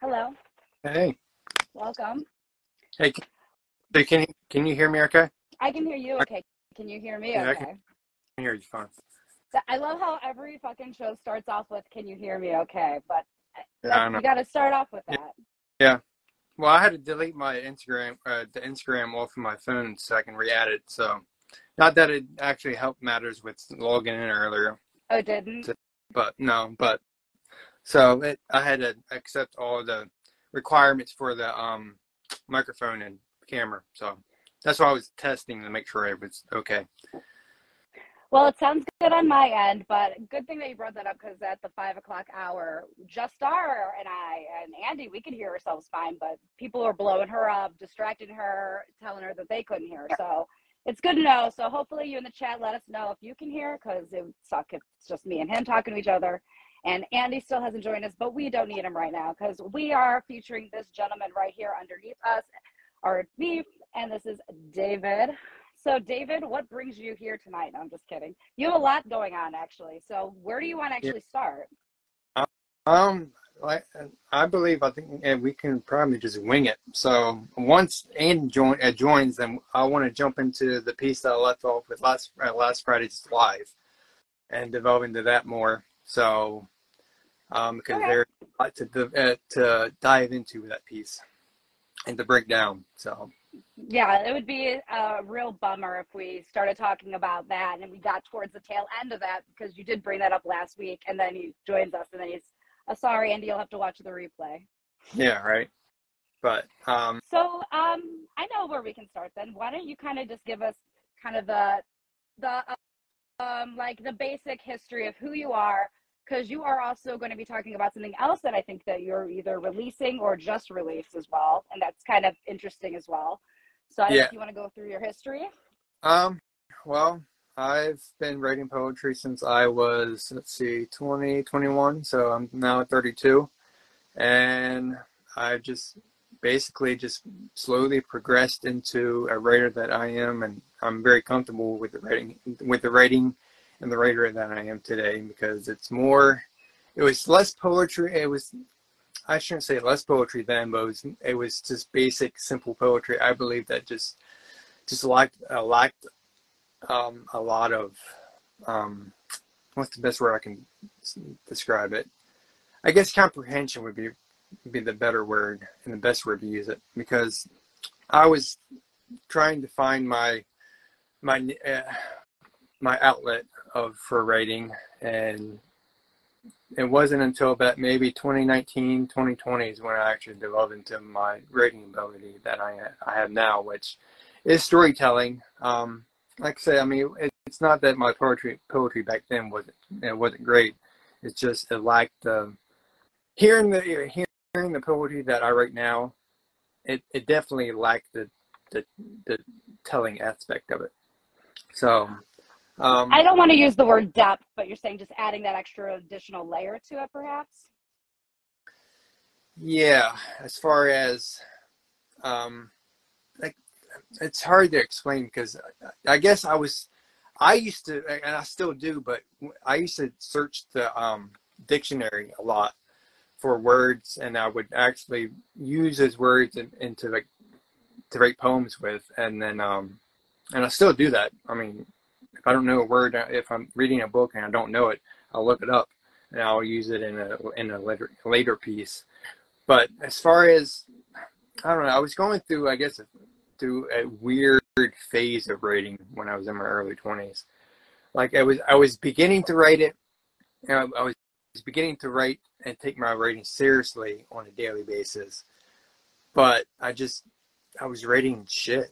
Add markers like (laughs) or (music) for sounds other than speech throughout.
Hello. Hey, Welcome. hey, can, can you can you hear me? Okay, I can hear you. Okay. Can you hear me? Yeah, I Okay. can- I hear you fine. So I love how every fucking show starts off with "Can you hear me?" Okay, but Yeah, you got to start off with that. Yeah. Well, I had to delete my Instagram, uh, the Instagram off of my phone so I can re-add it. So, not that it actually helped matters with logging in earlier, Oh, didn't? but no, but so it, I had to accept all the requirements for the um microphone and camera. So that's why I was testing to make sure it was okay. Well, it sounds good on my end, but good thing that you brought that up because at the five o'clock hour, Justar and I and Andy, we could hear ourselves fine, but people are blowing her up, distracting her, telling her that they couldn't hear. So it's good to know. So hopefully you in the chat let us know if you can hear because it would suck if it's just me and him talking to each other. And Andy still hasn't joined us, but we don't need him right now because we are featuring this gentleman right here underneath us, our beef, and this is David. So, David, what brings you here tonight? No, I'm just kidding. You have a lot going on, actually. So, where do you want to actually start? Um, like I believe I think we can probably just wing it. So once Andy join, uh, joins, then I want to jump into the piece that I left off with last uh, last Friday's live, and delve into that more. So, um, because Okay. there's a lot to uh, to dive into that piece and to break down. So Yeah, it would be a real bummer if we started talking about that and we got towards the tail end of that because you did bring that up last week and then he joins us and then he's, uh, sorry, Andy, you'll have to watch the replay. yeah, right. But um, So, um, I know where we can start then. Why don't you kind of just give us kind of the, the, um, like the basic history of who you are, because you are also going to be talking about something else that I think that you're either releasing or just released as well, and that's kind of interesting as well. So, I don't know Yeah. if you want to go through your history. Um, well, I've been writing poetry since I was, let's see, 20, 21. So I'm now 32. And I just basically just slowly progressed into a writer that I am. And I'm very comfortable with the writing, with the writing and the writer that I am today because it's more, it was less poetry. It was, I shouldn't say less poetry then, but it was, it was just basic, simple poetry. I believe that just, just lacked, uh, lacked um, a lot of um, what's the best word I can describe it? I guess comprehension would be be the better word and the best word to use it because I was trying to find my my uh, my outlet of for writing and it wasn't until about maybe 2019 2020 is when I actually developed into my writing ability that I I have now which is storytelling um, like I say, I mean, it, it's not that my poetry poetry back then wasn't it wasn't great. It's just it lacked the hearing the hearing the poetry that I write now. It it definitely lacked the the, the telling aspect of it. So, um, I don't want to use the word depth, but you're saying just adding that extra additional layer to it, perhaps? yeah, as far as um, like it's hard to explain because I guess I was I used to and I still do, but I used to search the um, dictionary a lot for words, and I would actually use those words in, into like to write poems with, and then um, and I still do that. I mean, if I don't know a word, if I'm reading a book and I don't know it, I'll look it up and I'll use it in a in a later later piece. But as far as I don't know, I was going through, I guess, through a weird phase of writing when I was in my early twenties. Like I was, I was beginning to write it. You know, I was beginning to write and take my writing seriously on a daily basis. But I just, I was writing shit.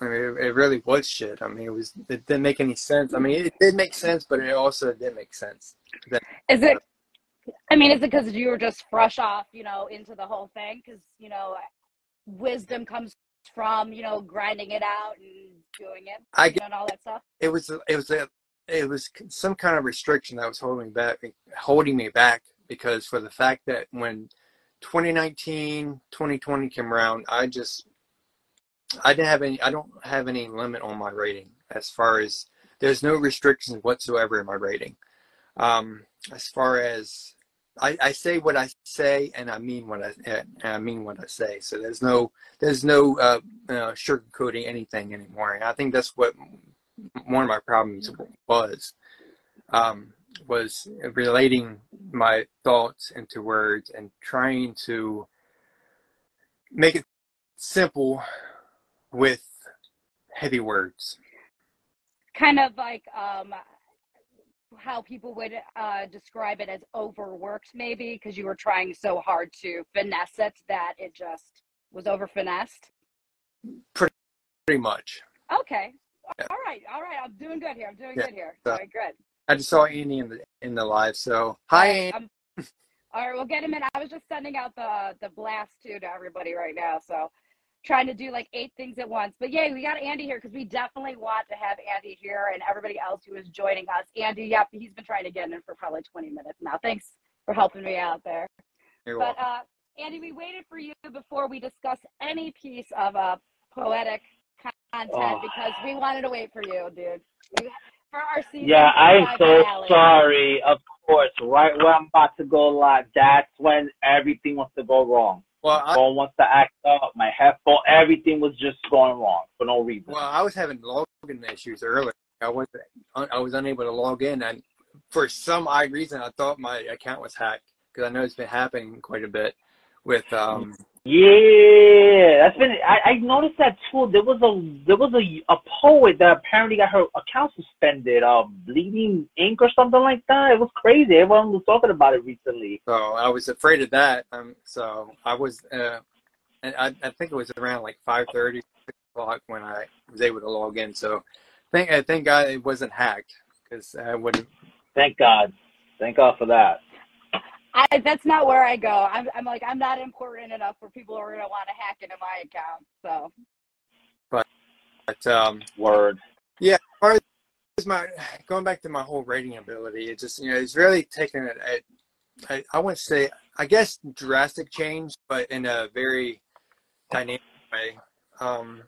I mean, it, it really was shit. I mean, it was, it didn't make any sense. I mean, it did make sense, but it also didn't make sense. Is it, uh, I mean, is it because you were just fresh off, you know, into the whole thing? Because, you know, wisdom comes from, you know, grinding it out and doing it, I get, and all that stuff? it was it was a it was some kind of restriction that was holding back holding me back because for the fact that when 2019 2020 came around i just i didn't have any i don't have any limit on my rating as far as there's no restrictions whatsoever in my rating um as far as I, I say what I say and I mean what I I mean what I say. So there's no there's no uh, uh, sugarcoating anything anymore. And I think that's what one of my problems was um, was relating my thoughts into words and trying to make it simple with heavy words. Kind of like um, how people would uh, describe it as overworked, maybe because you were trying so hard to finesse it that it just was over finessed. Pretty, pretty much. Okay. Yeah. All right. All right. I'm doing good here. I'm doing yeah. good here. So, all right. Good. I just saw Andy in the in the live. So hi, Andy. (laughs) All right, we'll get him in. I was just sending out the the blast too to everybody right now. So trying to do like eight things at once. But yay, we got Andy here because we definitely want to have Andy here and everybody else who is joining us. Andy, yep, he's been trying to get in for probably 20 minutes now. Thanks for helping me out there. You're but uh, Andy, we waited for you before we discuss any piece of uh, poetic content oh. because we wanted to wait for you, dude. for our season. Yeah, I'm so finale. sorry. Of course, right when I'm about to go live, that's when everything wants to go wrong. Well, I, phone wants to act up. My headphone, everything was just going wrong for no reason. Well, I was having login issues earlier. I was I was unable to log in, and for some odd reason, I thought my account was hacked because I know it's been happening quite a bit with um yeah, that's been. I, I noticed that too. There was a there was a a poet that apparently got her account suspended. Uh, bleeding ink or something like that. It was crazy. Everyone was talking about it recently. So I was afraid of that. Um, so I was. Uh, and I I think it was around like five thirty o'clock when I was able to log in. So, thank I thank God it wasn't hacked because I would. Thank God. Thank God for that. I, that's not where I go. I'm, I'm like, I'm not important enough for people who are going to want to hack into my account. So, but, but um, word. Yeah, as my going back to my whole rating ability, it just you know it's really taken it. I, I wouldn't say I guess drastic change, but in a very dynamic way. Um,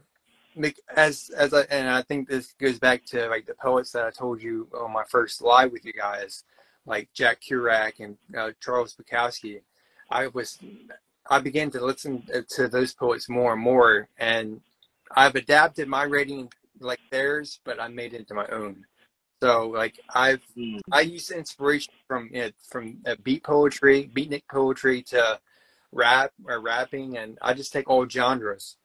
as as I and I think this goes back to like the poets that I told you on my first live with you guys like Jack Kerouac and uh, Charles Bukowski, I was I began to listen to those poets more and more, and I've adapted my rating like theirs, but I made it into my own. So like I've mm. I use inspiration from know, from uh, beat poetry, beatnik poetry to rap or rapping, and I just take all genres.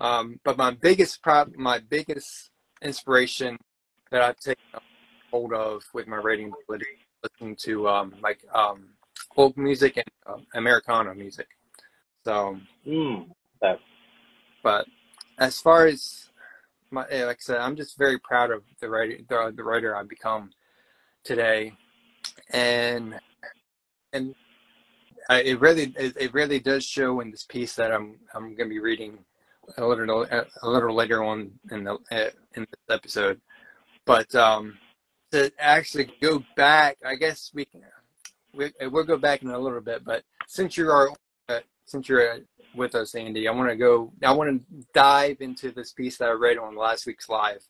Um, but my biggest prop, my biggest inspiration that I've taken hold of with my rating ability listening to um, like um, folk music and uh, Americana music. So, mm, but as far as my, like I said, I'm just very proud of the writer, the, the writer I've become today, and and I, it really it, it, really does show in this piece that I'm I'm going to be reading a little a little later on in the in this episode, but um, to actually go back, I guess we can. We, we'll go back in a little bit, but since you are uh, since you're uh, with us, Andy, I want to go. I want to dive into this piece that I read on last week's live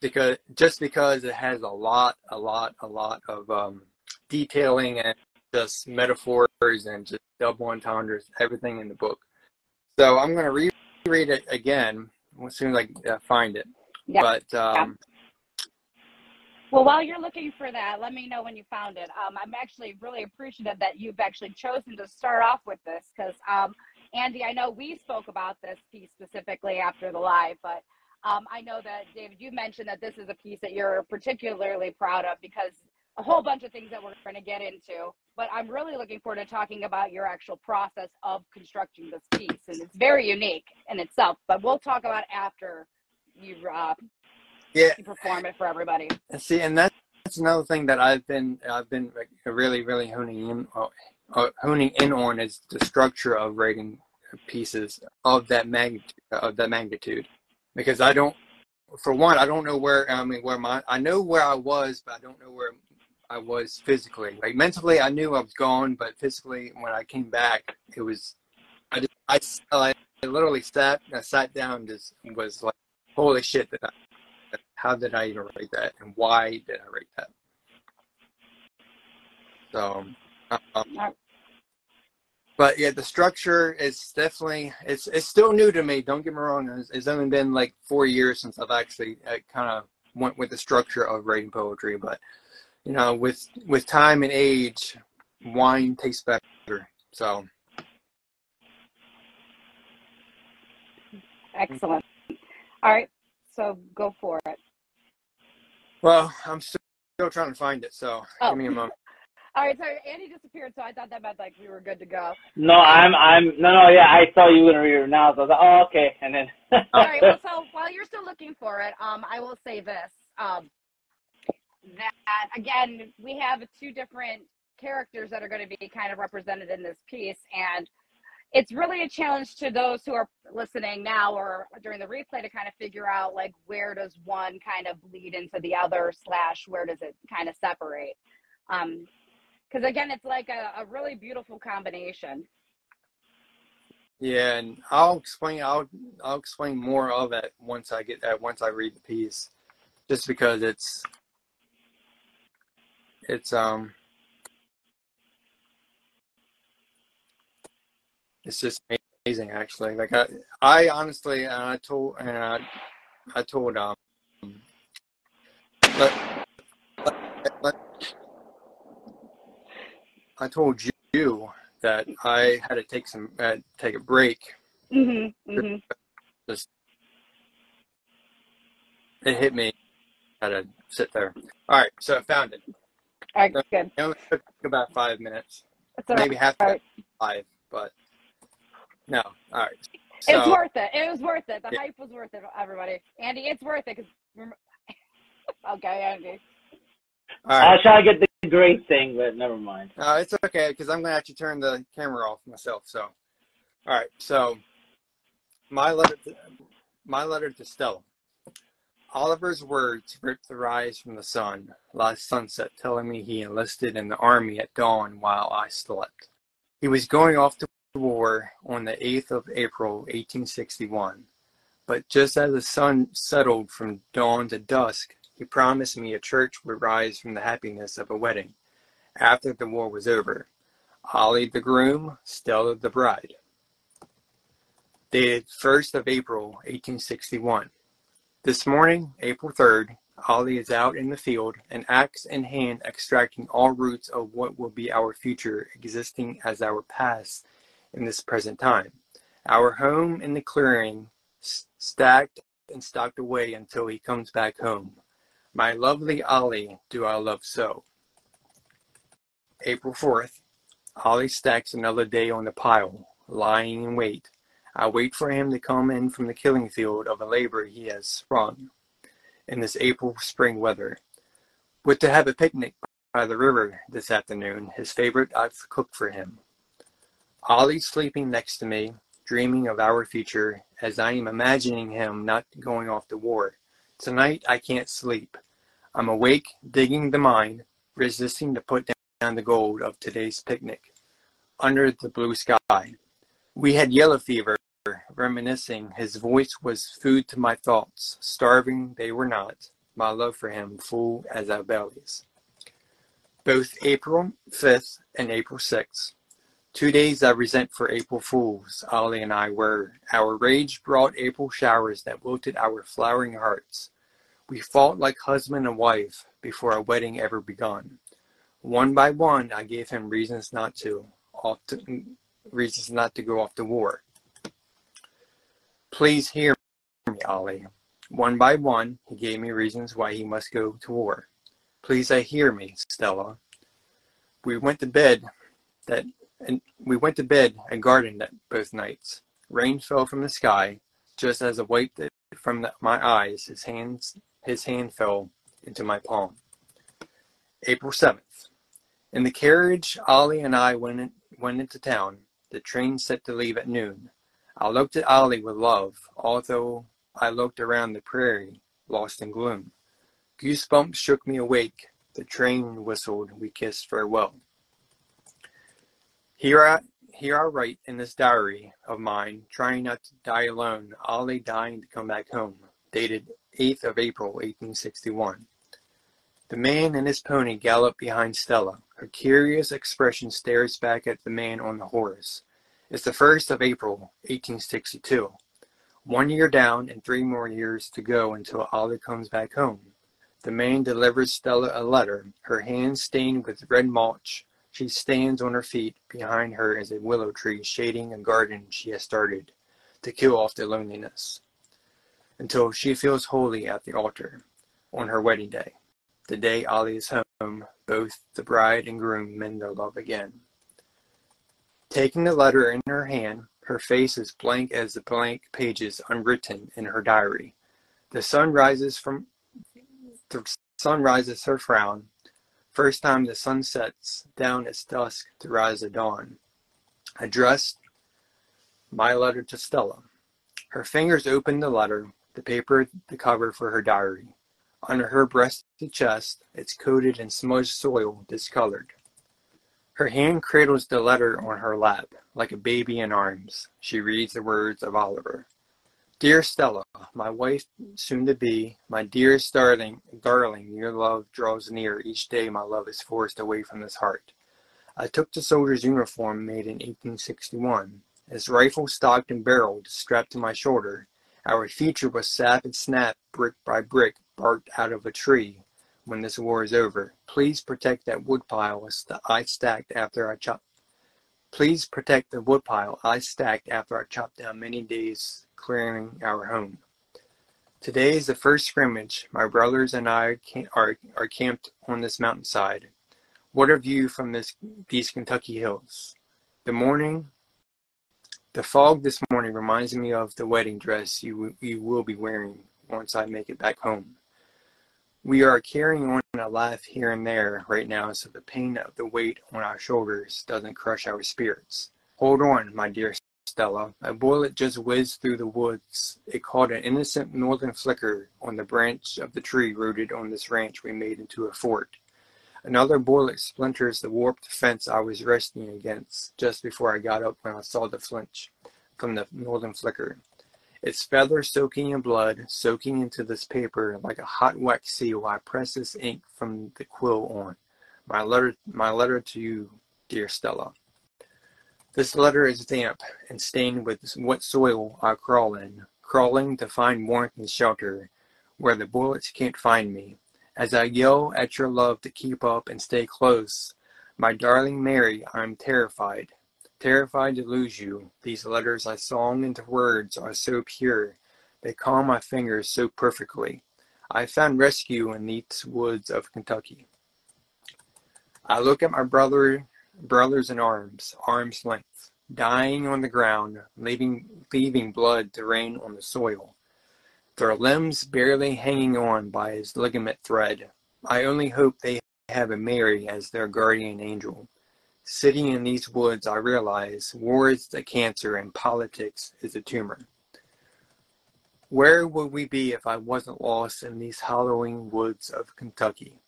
because just because it has a lot, a lot, a lot of um, detailing and just metaphors and just double entendres, everything in the book. So I'm going to reread it again as soon as I uh, find it. Yeah. But um, yeah well, while you're looking for that, let me know when you found it. Um, I'm actually really appreciative that you've actually chosen to start off with this because, um, Andy, I know we spoke about this piece specifically after the live, but um, I know that, David, you mentioned that this is a piece that you're particularly proud of because a whole bunch of things that we're going to get into. But I'm really looking forward to talking about your actual process of constructing this piece. And it's very unique in itself, but we'll talk about after you uh, yeah. You perform it for everybody. See and that's, that's another thing that i've been i've been really really honing in uh, honing in on is the structure of writing pieces of that magnitude of that magnitude. Because i don't for one i don't know where i mean where my i know where i was but i don't know where i was physically. Like mentally i knew i was gone but physically when i came back it was i just i, I literally sat i sat down and just was like holy shit that I, how did I even write that and why did I write that? So Um, but yeah, the structure is definitely it's it's still new to me. Don't get me wrong; it's, it's only been like four years since I've actually uh, kind of went with the structure of writing poetry. But you know, with with time and age, wine tastes better. So Excellent. All right, so go for it. Well, I'm still, still trying to find it. So Oh. give me a moment. (laughs) All right, sorry, Andy disappeared, so I thought that meant like we were good to go. No, I'm I'm no no yeah. I saw you were gonna read it now, so I was like, oh okay, and then. (laughs) All right, well, so while you're still looking for it, um, I will say this. Um, that again, we have two different characters that are going to be kind of represented in this piece, and it's really a challenge to those who are listening now or during the replay to kind of figure out like where does one kind of bleed into the other slash where does it kind of separate. Um, because again, it's like a, a really beautiful combination. Yeah, and I'll explain. I'll I'll explain more of it once I get that. Once I read the piece, just because it's it's um it's just amazing actually. Like I I honestly and I told and I I told um let, let, let, I told you that I had to take some uh, take a break Mm-hmm, mm-hmm. just it hit me. I had to sit there. All right, so I found it. All right, good. It only took about five minutes, That's all right. maybe half right. five, but no. All right. it's So worth it. It was worth it. The Yeah. hype was worth it, everybody. Andy, it's worth it because. (laughs) okay, Andy. all I right. was trying to get the great thing, but never mind. Uh, it's okay because I'm gonna actually turn the camera off myself. So, all right. So, my letter, to, my letter to Stella. Oliver's words ripped the rise from the sun last sunset, telling me he enlisted in the army at dawn while I slept. He was going off to war on the 8th of April, 1861. But just as the sun settled from dawn to dusk, he promised me a church would rise from the happiness of a wedding after the war was over. Ollie the groom, Stella the bride. Dated 1st of April, 1861. This morning, April 3rd, Ollie is out in the field, an axe in hand, extracting all roots of what will be our future, existing as our past in this present time. Our home in the clearing, stacked and stocked away until he comes back home. My lovely Ollie, do I love so. April 4th, Ollie stacks another day on the pile, lying in wait. I wait for him to come in from the killing field of a labor he has sprung in this April spring weather. Would to have a picnic by the river this afternoon, his favorite I've cooked for him. Ollie sleeping next to me, dreaming of our future as I am imagining him not going off to war. Tonight I can't sleep. I'm awake, digging the mine, resisting to put down the gold of today's picnic. Under the blue sky. We had yellow fever, reminiscing. His voice was food to my thoughts. Starving they were not. My love for him full as our bellies. Both April 5th and April 6th. Two days I resent for April Fools, Ollie and I were. Our rage brought April showers that wilted our flowering hearts. We fought like husband and wife before our wedding ever begun. One by one, I gave him reasons not to, to reasons not to go off to war. Please hear me, Ollie. One by one, he gave me reasons why he must go to war. Please, I hear me, Stella. We went to bed that, and we went to bed and gardened both nights. Rain fell from the sky, just as I wiped it from the, my eyes. His hands, his hand fell into my palm. April seventh. In the carriage, Ollie and I went in, went into town. The train set to leave at noon. I looked at Ollie with love, although I looked around the prairie, lost in gloom. Goosebumps shook me awake. The train whistled. We kissed farewell. Here I, here I write in this diary of mine, trying not to die alone, Ollie dying to come back home, dated 8th of April, 1861. The man and his pony gallop behind Stella, her curious expression stares back at the man on the horse. It's the 1st of April, 1862. One year down and three more years to go until Ollie comes back home. The man delivers Stella a letter, her hands stained with red mulch. She stands on her feet. Behind her is a willow tree shading a garden she has started to kill off the loneliness until she feels holy at the altar on her wedding day. The day Ollie is home, both the bride and groom mend their love again. Taking the letter in her hand, her face is blank as the blank pages unwritten in her diary. The sun rises from the sun rises her frown. First time the sun sets down its dusk to rise a dawn. Addressed my letter to Stella. Her fingers open the letter, the paper, the cover for her diary. Under her breasted chest, it's coated in smudged soil, discolored. Her hand cradles the letter on her lap, like a baby in arms. She reads the words of Oliver. Dear Stella, my wife soon to be, my dearest darling, darling, your love draws near. Each day my love is forced away from this heart. I took the soldier's uniform made in 1861. Its rifle stocked and barreled, strapped to my shoulder. Our future was sap and snap, brick by brick, barked out of a tree when this war is over. Please protect that woodpile I stacked after I chopped. Please protect the woodpile I stacked after I chopped down many days clearing our home. Today is the first scrimmage. My brothers and I are, are camped on this mountainside. What a view from this, these Kentucky hills. The morning, the fog this morning reminds me of the wedding dress you, you will be wearing once I make it back home. We are carrying on a life here and there right now so the pain of the weight on our shoulders doesn't crush our spirits. Hold on, my dear Stella. A bullet just whizzed through the woods. It caught an innocent northern flicker on the branch of the tree rooted on this ranch we made into a fort. Another bullet splinters the warped fence I was resting against just before I got up when I saw the flinch from the northern flicker its feathers soaking in blood, soaking into this paper like a hot wax seal. I press this ink from the quill on. My letter, my letter to you, dear Stella. This letter is damp and stained with wet soil I crawl in, crawling to find warmth and shelter where the bullets can't find me. As I yell at your love to keep up and stay close, my darling Mary, I'm terrified. Terrified to lose you, these letters I song into words are so pure, they calm my fingers so perfectly. I found rescue in these woods of Kentucky. I look at my brother, brothers in arms, arm's length, dying on the ground, leaving, leaving blood to rain on the soil. Their limbs barely hanging on by his ligament thread. I only hope they have a Mary as their guardian angel. Sitting in these woods, I realize war is a cancer and politics is a tumor. Where would we be if I wasn't lost in these hallowing woods of Kentucky?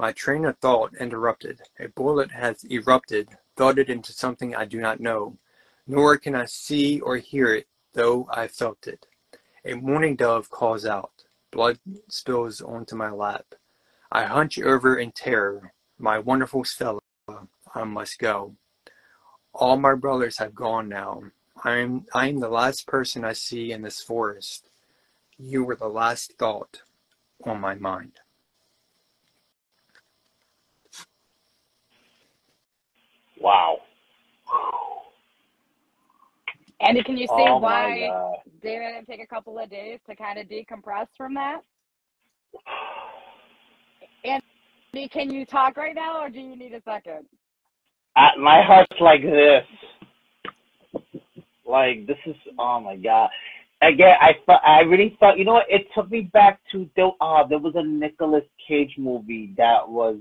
My train of thought interrupted. A bullet has erupted, thudded into something I do not know, nor can I see or hear it, though I felt it. A mourning dove calls out. Blood spills onto my lap. I hunch over in terror. My wonderful Stella I must go. All my brothers have gone now. I am I am the last person I see in this forest. You were the last thought on my mind. Wow. Andy, can you see Oh why. David didn't take a couple of days to kind of decompress from that? Andy, can you talk right now, or do you need a second? My heart's like this. Like this is oh my god. Again, I thought I really thought you know what? It took me back to there. Uh, there was a Nicolas Cage movie that was.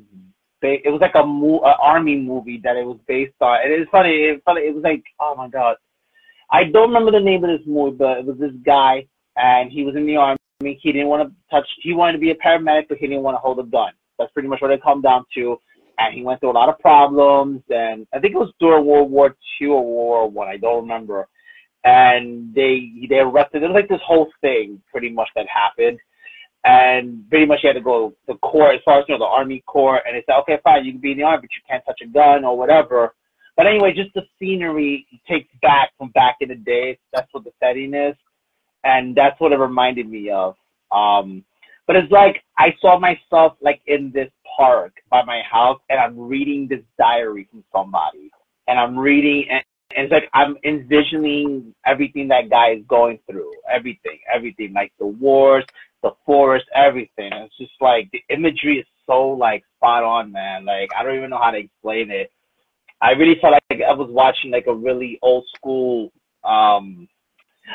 It was like a, mo- army movie that it was based on. And it's funny. It's funny. It was like oh my god. I don't remember the name of this movie, but it was this guy, and he was in the army. He didn't want to touch. He wanted to be a paramedic, but he didn't want to hold a gun. That's pretty much what it come down to and he went through a lot of problems. And I think it was during World War II or World War One. I. I don't remember. And they they arrested. It was like this whole thing, pretty much that happened. And pretty much you had to go to Corps, as far as you know the army Corps, and they said, okay, fine, you can be in the army, but you can't touch a gun or whatever. But anyway, just the scenery takes back from back in the day. That's what the setting is, and that's what it reminded me of. Um, but it's like I saw myself like in this park by my house, and I'm reading this diary from somebody, and I'm reading, and, and it's like I'm envisioning everything that guy is going through, everything, everything, like the wars, the forest, everything. It's just like the imagery is so like spot on, man. Like I don't even know how to explain it. I really felt like I was watching like a really old school, um,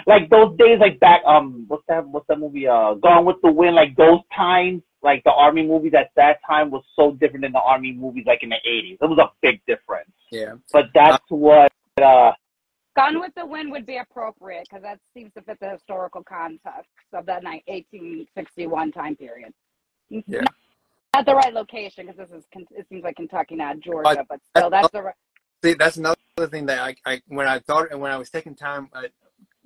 like those days, like back, um, what's that? What's that movie? Uh, Gone with the Wind. Like those times, like the army movies at that time was so different than the army movies like in the '80s. It was a big difference. Yeah. But that's what. uh Gone with the Wind would be appropriate because that seems to fit the historical context of that 1861 time period. Yeah. Not the right location because this is it seems like Kentucky, not Georgia, but still that's the right. See, that's another thing that I, I when I thought and when I was taking time uh,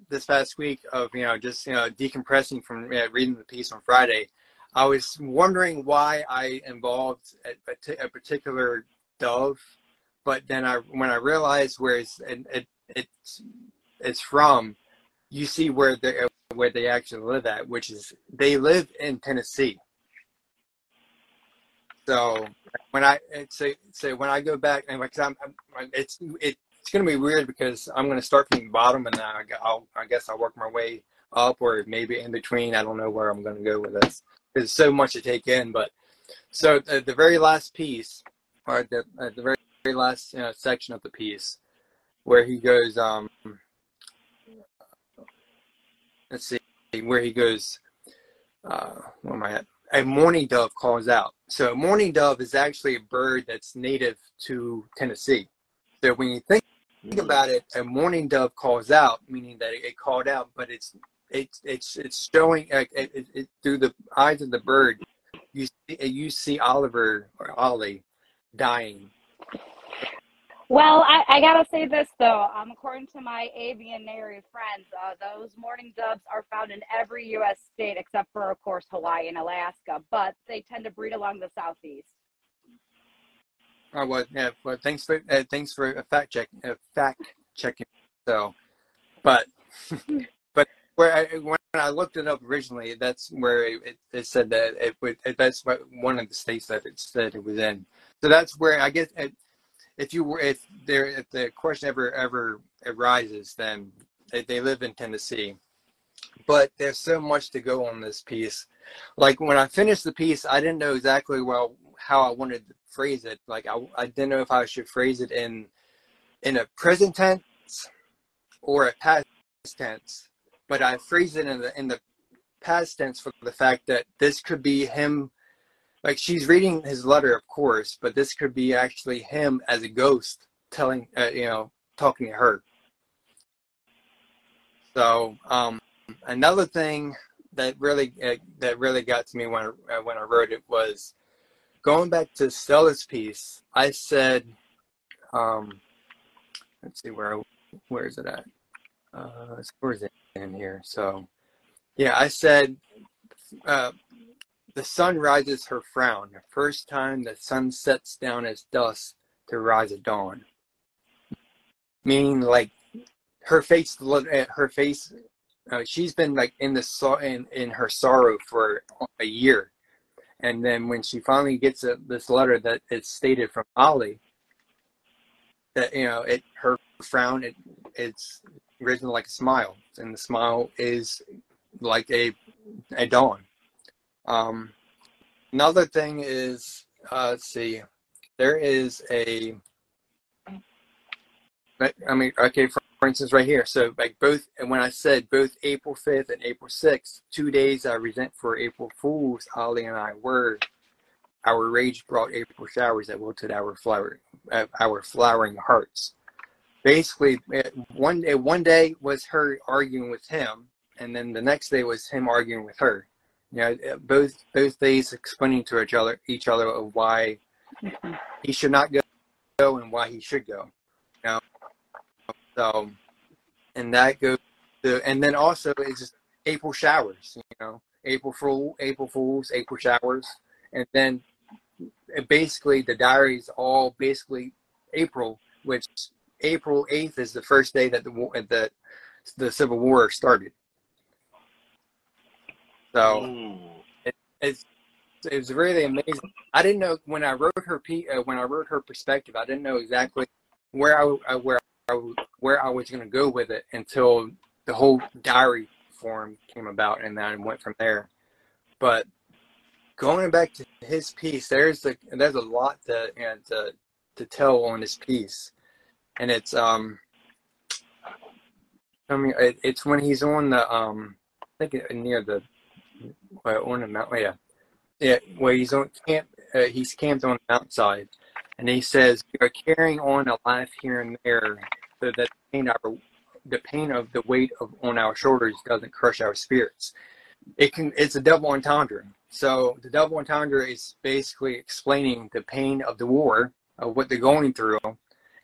this past week of you know just you know decompressing from you know, reading the piece on Friday, I was wondering why I involved a, a particular dove, but then I when I realized where it's it, it it's it's from, you see where they where they actually live at, which is they live in Tennessee. So when I say say when I go back and like I'm, I'm it's it, it's gonna be weird because I'm gonna start from the bottom and I, I'll I guess I'll work my way up or maybe in between. I don't know where I'm gonna go with this. There's so much to take in, but so the, the very last piece or the uh, the very, very last you know, section of the piece where he goes um let's see where he goes uh where am I at? A mourning dove calls out. So a mourning dove is actually a bird that's native to Tennessee. So when you think, think about it, a mourning dove calls out, meaning that it, it called out, but it's it's it's it's showing uh, it, it, it, through the eyes of the bird. You see, you see Oliver or Ollie dying well, I, I, gotta say this though. Um, according to my avianary friends, uh, those mourning doves are found in every U.S. state except for, of course, Hawaii and Alaska. But they tend to breed along the southeast. Oh well, yeah. Well, thanks for uh, thanks for a fact check uh, fact checking. So, but (laughs) but where I, when I looked it up originally, that's where it, it said that it would. That's what one of the states that it said it was in. So that's where I guess. It, if you were if there if the question ever ever arises, then they, they live in Tennessee. But there's so much to go on this piece. Like when I finished the piece, I didn't know exactly well how I wanted to phrase it. Like I, I didn't know if I should phrase it in in a present tense or a past tense. But I phrased it in the in the past tense for the fact that this could be him like she's reading his letter, of course, but this could be actually him as a ghost telling, uh, you know, talking to her. So um, another thing that really uh, that really got to me when I, uh, when I wrote it was going back to Stella's piece. I said, um, let's see where where is it at? Uh, where is it in here? So yeah, I said uh, the sun rises her frown, the first time the sun sets down as dust to rise at dawn. Meaning, like her face, eh, her face, uh, she's been like in the in in her sorrow for a year, and then when she finally gets a, this letter that it's stated from Ollie, that you know it her frown it it's risen like a smile, and the smile is like a a dawn um, another thing is, uh, let's see, there is a, I mean, okay, for, for instance, right here. So, like both, and when I said both April 5th and April 6th, two days I resent for April Fools, Ollie and I were, our rage brought April showers that wilted our flower, uh, our flowering hearts. Basically, one day, one day was her arguing with him, and then the next day was him arguing with her you uh, know, both both days explaining to each other each other of why mm-hmm. he should not go and why he should go. You know? So, and that goes to, and then also it's just April showers. You know, April Fool, April Fools, April showers, and then it basically the diaries all basically April, which April eighth is the first day that the that the Civil War started. So it, it's it was really amazing. I didn't know when I wrote her uh, when I wrote her perspective. I didn't know exactly where I uh, where I, where I was going to go with it until the whole diary form came about, and then I went from there. But going back to his piece, there's a there's a lot to you know, to to tell on his piece, and it's um. I mean, it, it's when he's on the um, I think near the uh, on the mountain, yeah, yeah, where he's on camp. Uh, he's camped on the mountainside, and he says, "We are carrying on a life here and there, so that the pain, our, the pain of the weight of on our shoulders doesn't crush our spirits." It can. It's a double entendre. So the double entendre is basically explaining the pain of the war, of what they're going through,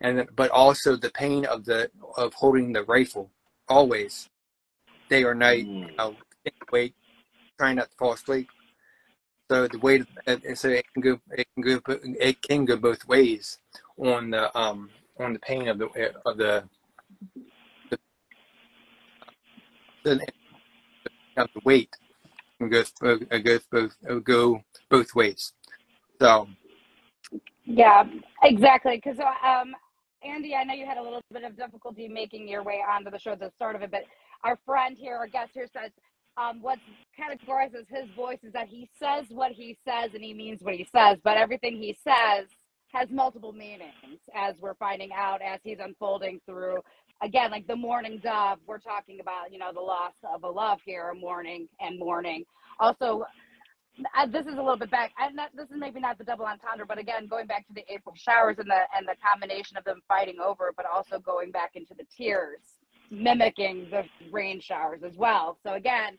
and but also the pain of the of holding the rifle always, day or night, Mm. uh, wait, trying not to fall asleep. So the to, so it can go, it can go, it can go both ways on the um on the pain of the of the the, the the weight can go it goes both go both ways. So Yeah, exactly. Because um, Andy, I know you had a little bit of difficulty making your way onto the show at the start of it, but our friend here, our guest here, says um, what categorizes his voice is that he says what he says and he means what he says, but everything he says has multiple meanings, as we're finding out as he's unfolding through. Again, like the mourning dove, we're talking about, you know, the loss of a love here, mourning and mourning. Also, uh, this is a little bit back. That, this is maybe not the double entendre, but again, going back to the April showers and the and the combination of them fighting over, but also going back into the tears, mimicking the rain showers as well. So again,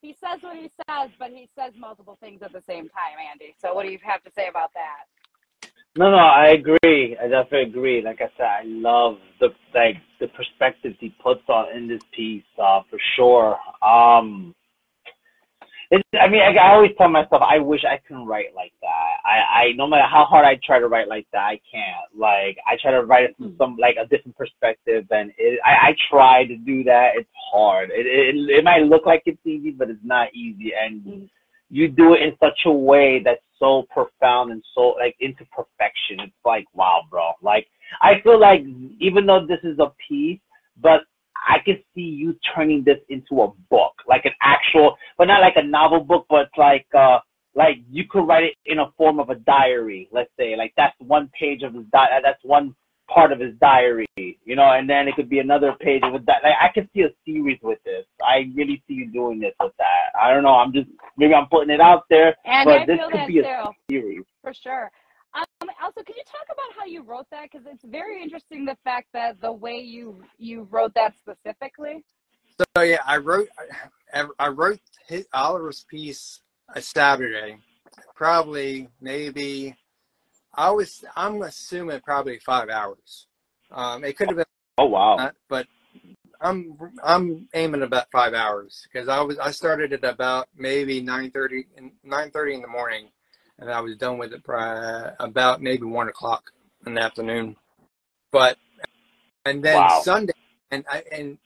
he says what he says, but he says multiple things at the same time, Andy. So what do you have to say about that? No, no, I agree. I definitely agree. Like I said, I love the like the perspectives he puts on in this piece, uh, for sure. Um, it's, I mean, I, I always tell myself, I wish I can write like that. I, I, no matter how hard I try to write like that, I can't. Like, I try to write it from some like a different perspective, and it, I, I try to do that. It's hard. It, it, it might look like it's easy, but it's not easy, and Mhm. you do it in such a way that's so profound and so like into perfection. It's like, wow, bro. Like, I feel like even though this is a piece, but I can see you turning this into a book, like an actual, but not like a novel book, but like, uh, like you could write it in a form of a diary, let's say, like that's one page of his di- that's one part of his diary, you know, and then it could be another page of a di- like I could see a series with this. I really see you doing this with that. I don't know. I'm just maybe I'm putting it out there, And but I this feel could that be a series. For sure. Um, also, can you talk about how you wrote that? Because it's very interesting the fact that the way you you wrote that specifically. So yeah, I wrote I, I wrote his, Oliver's piece a Saturday, probably maybe I was I'm assuming probably five hours. Um, it could have been Oh wow. not, but I'm I'm aiming about five hours because I was I started at about maybe nine thirty nine thirty in the morning, and I was done with it by about maybe one o'clock in the afternoon. But and then Wow. Sunday, and I and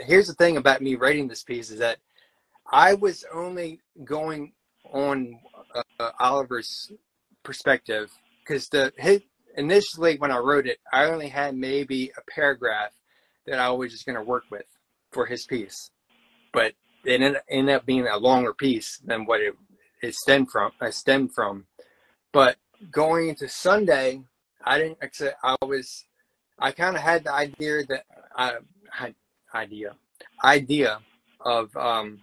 here's the thing about me writing this piece is that I was only going on uh, Oliver's perspective because the his, initially when I wrote it, I only had maybe a paragraph that I was just going to work with for his piece, but it ended, ended up being a longer piece than what it, it stemmed from. I stemmed from, but going into Sunday, I didn't accept. I was, I kind of had the idea that I had idea idea of um,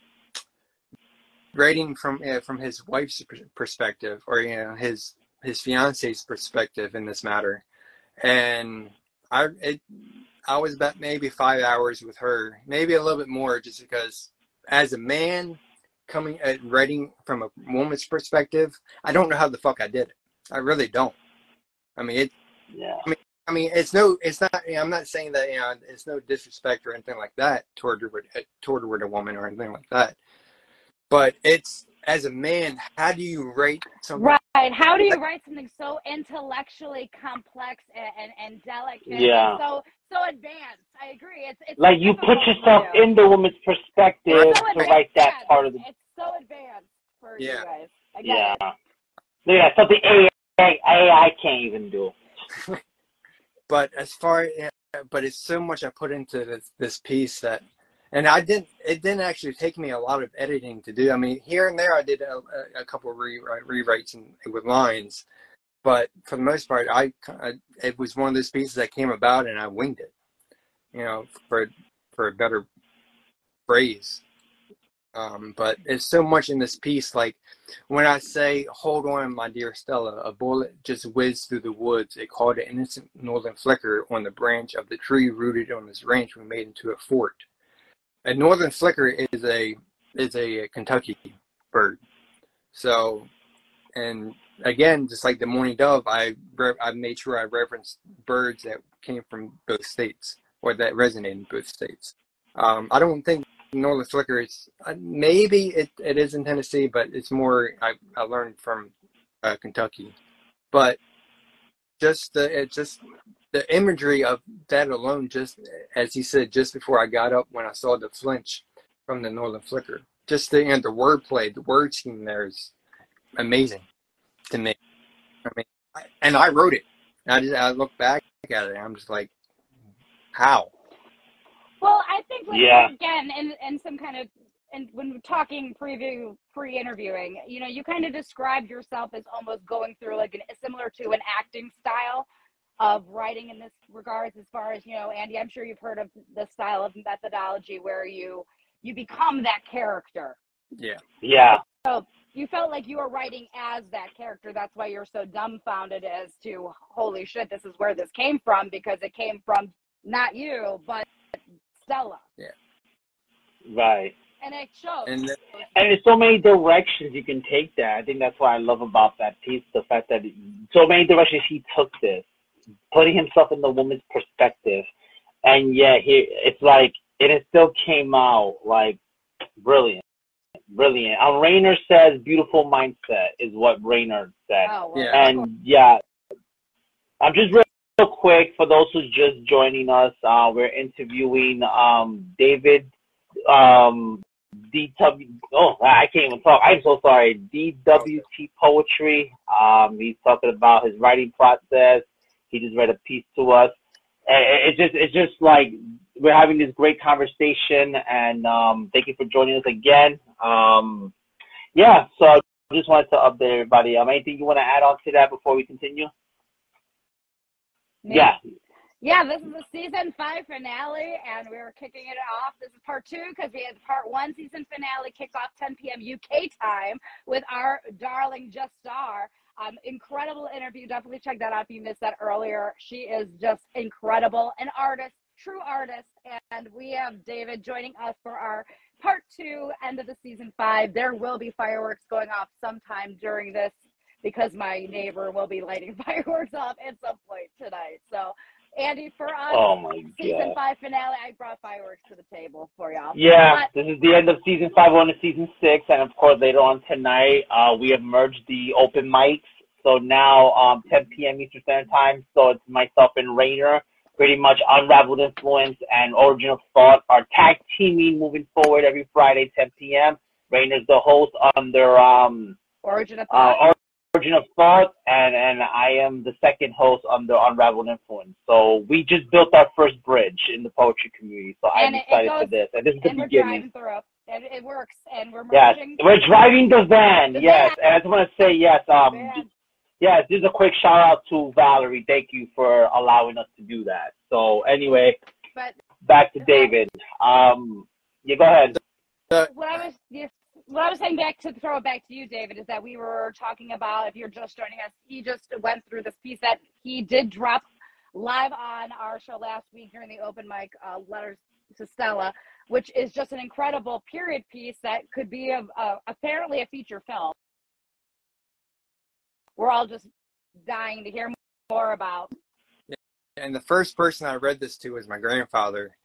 writing from uh, from his wife's perspective or you know his his fiance's perspective in this matter, and I it I was about maybe five hours with her, maybe a little bit more, just because as a man coming at writing from a woman's perspective, I don't know how the fuck I did it. I really don't. I mean, it. Yeah. I mean, I mean, it's no, it's not. You know, I'm not saying that. You know, it's no disrespect or anything like that toward uh, toward toward a woman or anything like that. but it's as a man, how do you write something? Right. How do you write something so intellectually complex and, and, and delicate? Yeah. And so so advanced. I agree. It's, it's Like you put yourself do. in the woman's perspective so to write that part of the It's so advanced for Yeah. you guys. I get yeah. it. Yeah, something AI, AI can't even do. (laughs) but as far but it's so much I put into this, this piece that and I didn't it didn't actually take me a lot of editing to do I mean here and there I did a, a couple of re, rewrites and, with lines but for the most part I, I it was one of those pieces that came about and I winged it you know for for a better phrase um, but there's so much in this piece like when I say, hold on, my dear Stella, a bullet just whizzed through the woods. It caught an innocent northern flicker on the branch of the tree rooted on this ranch we made into a fort. A northern flicker is a is a Kentucky bird. So, and again, just like the mourning dove, I re- I made sure I referenced birds that came from both states or that resonate in both states. Um, I don't think Northern Flicker is uh, maybe it, it is in Tennessee, but it's more I, I learned from uh, Kentucky. But just the it just the imagery of that alone, just as he said, just before I got up when I saw the flinch from the Northern Flicker, just the and the wordplay, the word scheme there is amazing to me. I mean, I, and I wrote it. I just I look back at it, and I'm just like, how? Well, I think like, Yeah. again, and and some kind of and when we're talking preview pre-interviewing, you know, you kind of described yourself as almost going through like an similar to an acting style of writing in this regards as far as, you know, Andy, I'm sure you've heard of the style of methodology where you you become that character. Yeah. Yeah. You felt like you were writing as that character. That's why you're so dumbfounded as to holy shit, this is where this came from because it came from not you, but Stella. Yeah. Right. And it shows. And th- And there's so many directions you can take that. I think that's what I love about that piece, the fact that so many directions he took this, putting himself in the woman's perspective. And yet he it's like and it still came out like brilliant. Brilliant. And Rainer says beautiful mindset is what Rainer said. Oh, well, Yeah. And yeah, I'm just real, real quick for those who's just joining us. Uh, we're interviewing um, David um, DW. Oh, I can't even talk. I'm so sorry. DWT Poetry. Um, he's talking about his writing process. He just read a piece to us. It's just, it's just like we're having this great conversation, and um, thank you for joining us again. Um, yeah, so I just wanted to update everybody. Um, anything you want to add on to that before we continue? me. Yeah, Yeah, this is the season five finale, and we're kicking it off. This is part two because we had part one season finale kick off 10 p.m. UK time with our darling Just Star. Um, incredible interview. Definitely check that out if you missed that earlier. She is just incredible, an artist, true artist. And we have David joining us for our part two, end of the season five. There will be fireworks going off sometime during this because my neighbor will be lighting (laughs) fireworks off at some point tonight. So, Andy, for us, Oh my season god. five finale, I brought fireworks to the table for y'all. Yeah, But- this is the end of season five, on to season six, and of course later on tonight, uh, we have merged the open mics. So now, um, 10 p.m. Eastern Standard Time. So it's myself and Rainer, pretty much Unraveled Influence and Origin of Thought are tag teaming moving forward every Friday, 10 p.m. Rainer's the host under um, Origin of uh, Thought. Origin of Thought, and and I am the second host under Unraveled Influence. So we just built our first bridge in the poetry community. So I'm And it- it excited for this, and this is the and we're beginning. driving through. And it works. And we're Yes, merging. we're driving the van. The yes, van. and I just want to say yes. Um, Van. yes, this is a quick shout out to Valerie. Thank you for allowing us to do that. So anyway, But back to David. Um, yeah, go ahead. what I was yes, what I was saying back to throw it back to you, David, is that we were talking about if you're just joining us, he just went through this piece that he did drop live on our show last week during the open mic uh, letters to Stella, which is just an incredible period piece that could be a, a, apparently a feature film. We're all just dying to hear more about. and the first person I read this to was my grandfather,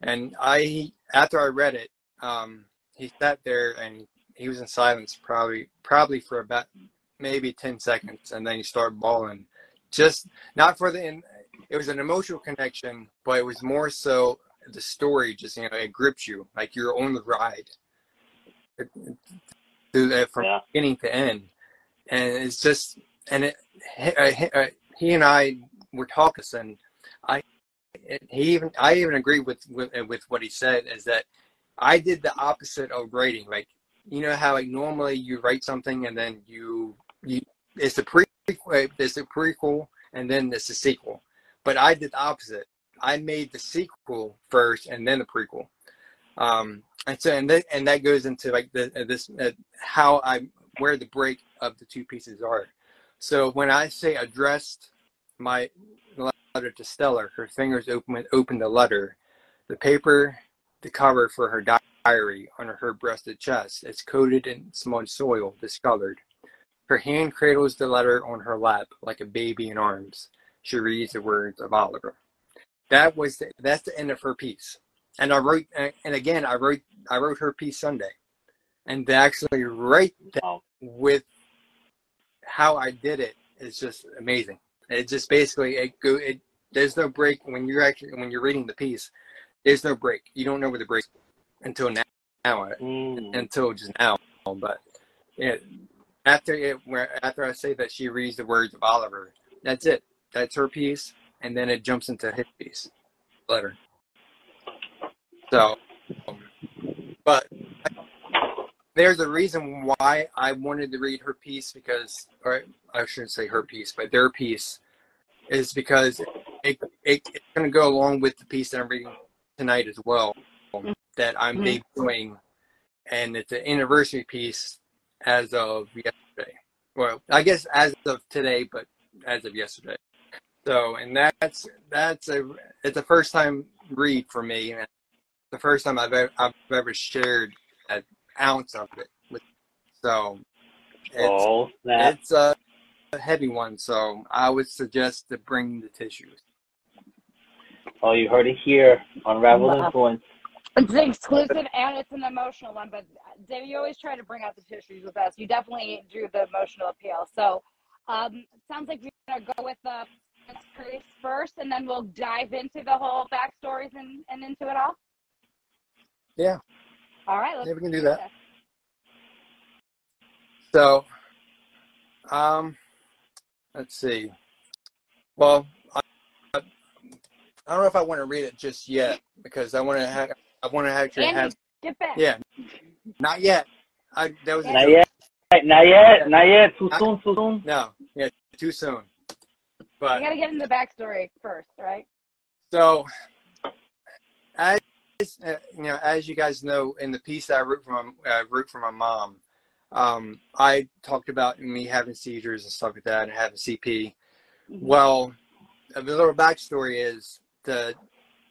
and I after I read it, um, he sat there and he was in silence probably probably for about maybe 10 seconds and then he started bawling. Just not for the it was an emotional connection but it was more so the story just you know it grips you like you're on the ride. Through that from Yeah. beginning to end. And it's just and it he, uh, he and i were talking and i he even i even agree with with, with what he said is that i did the opposite of writing. Like you know how like normally you write something and then you you it's the prequel it's the prequel and then it's the sequel. But i did the opposite. I made the sequel first and then the prequel. Um and so and that and that goes into like the uh, this uh, how i where the break of the two pieces are. So when i say addressed my letter to Stella her fingers open open the letter. The paper the cover for her diary on her breasted chest is coated in smudged soil discolored. Her hand cradles the letter on her lap like a baby in arms. She reads the words of oliver. That was the, that's the end of her piece. And i wrote and again i wrote i wrote her piece sunday. And to actually write that with how i did it is just amazing. It just basically it go it there's no break when you're actually when you're reading the piece there's no break. You don't know where the break until now, now Mm. until just now but yeah after it where after i say that she reads the words of oliver that's it. That's her piece and then it jumps into his piece letter. So but there's a reason why i wanted to read her piece because or i shouldn't say her piece but their piece is because it, it it's going to go along with the piece that i'm reading tonight as well that i'm Mhm. debuting and it's an anniversary piece as of yesterday. Well, I guess as of today, but as of yesterday. So, and that's that's a it's a first time read for me, and the first time I've ever, I've ever shared an ounce of it. With, so, it's Oh, snap. it's a, a heavy one. So, I would suggest to bring the tissues. Oh, you heard it here on Ravel Influence. It's an exclusive and it's an emotional one, but Dave, you always try to bring out the tissues with us. You definitely drew the emotional appeal. So, um, sounds like we're gonna go with the priest first, and then we'll dive into the whole backstories and, and into it all. Yeah. All right. Let's Yeah, we can do that. this. So, um, let's see. Well, I, I I don't know if I want to read it just yet because I want to have I want to actually Andy, have get back. yeah, not yet. I that was a Not yet. Not yet. Not yet. Too soon. Too soon. no yeah too soon. But But gotta get in the backstory first, right? so as uh, you know, as you guys know, in the piece that I wrote for my uh, wrote for my mom, um, I talked about me having seizures and stuff like that and having CP. Mhm. Well, a little backstory is the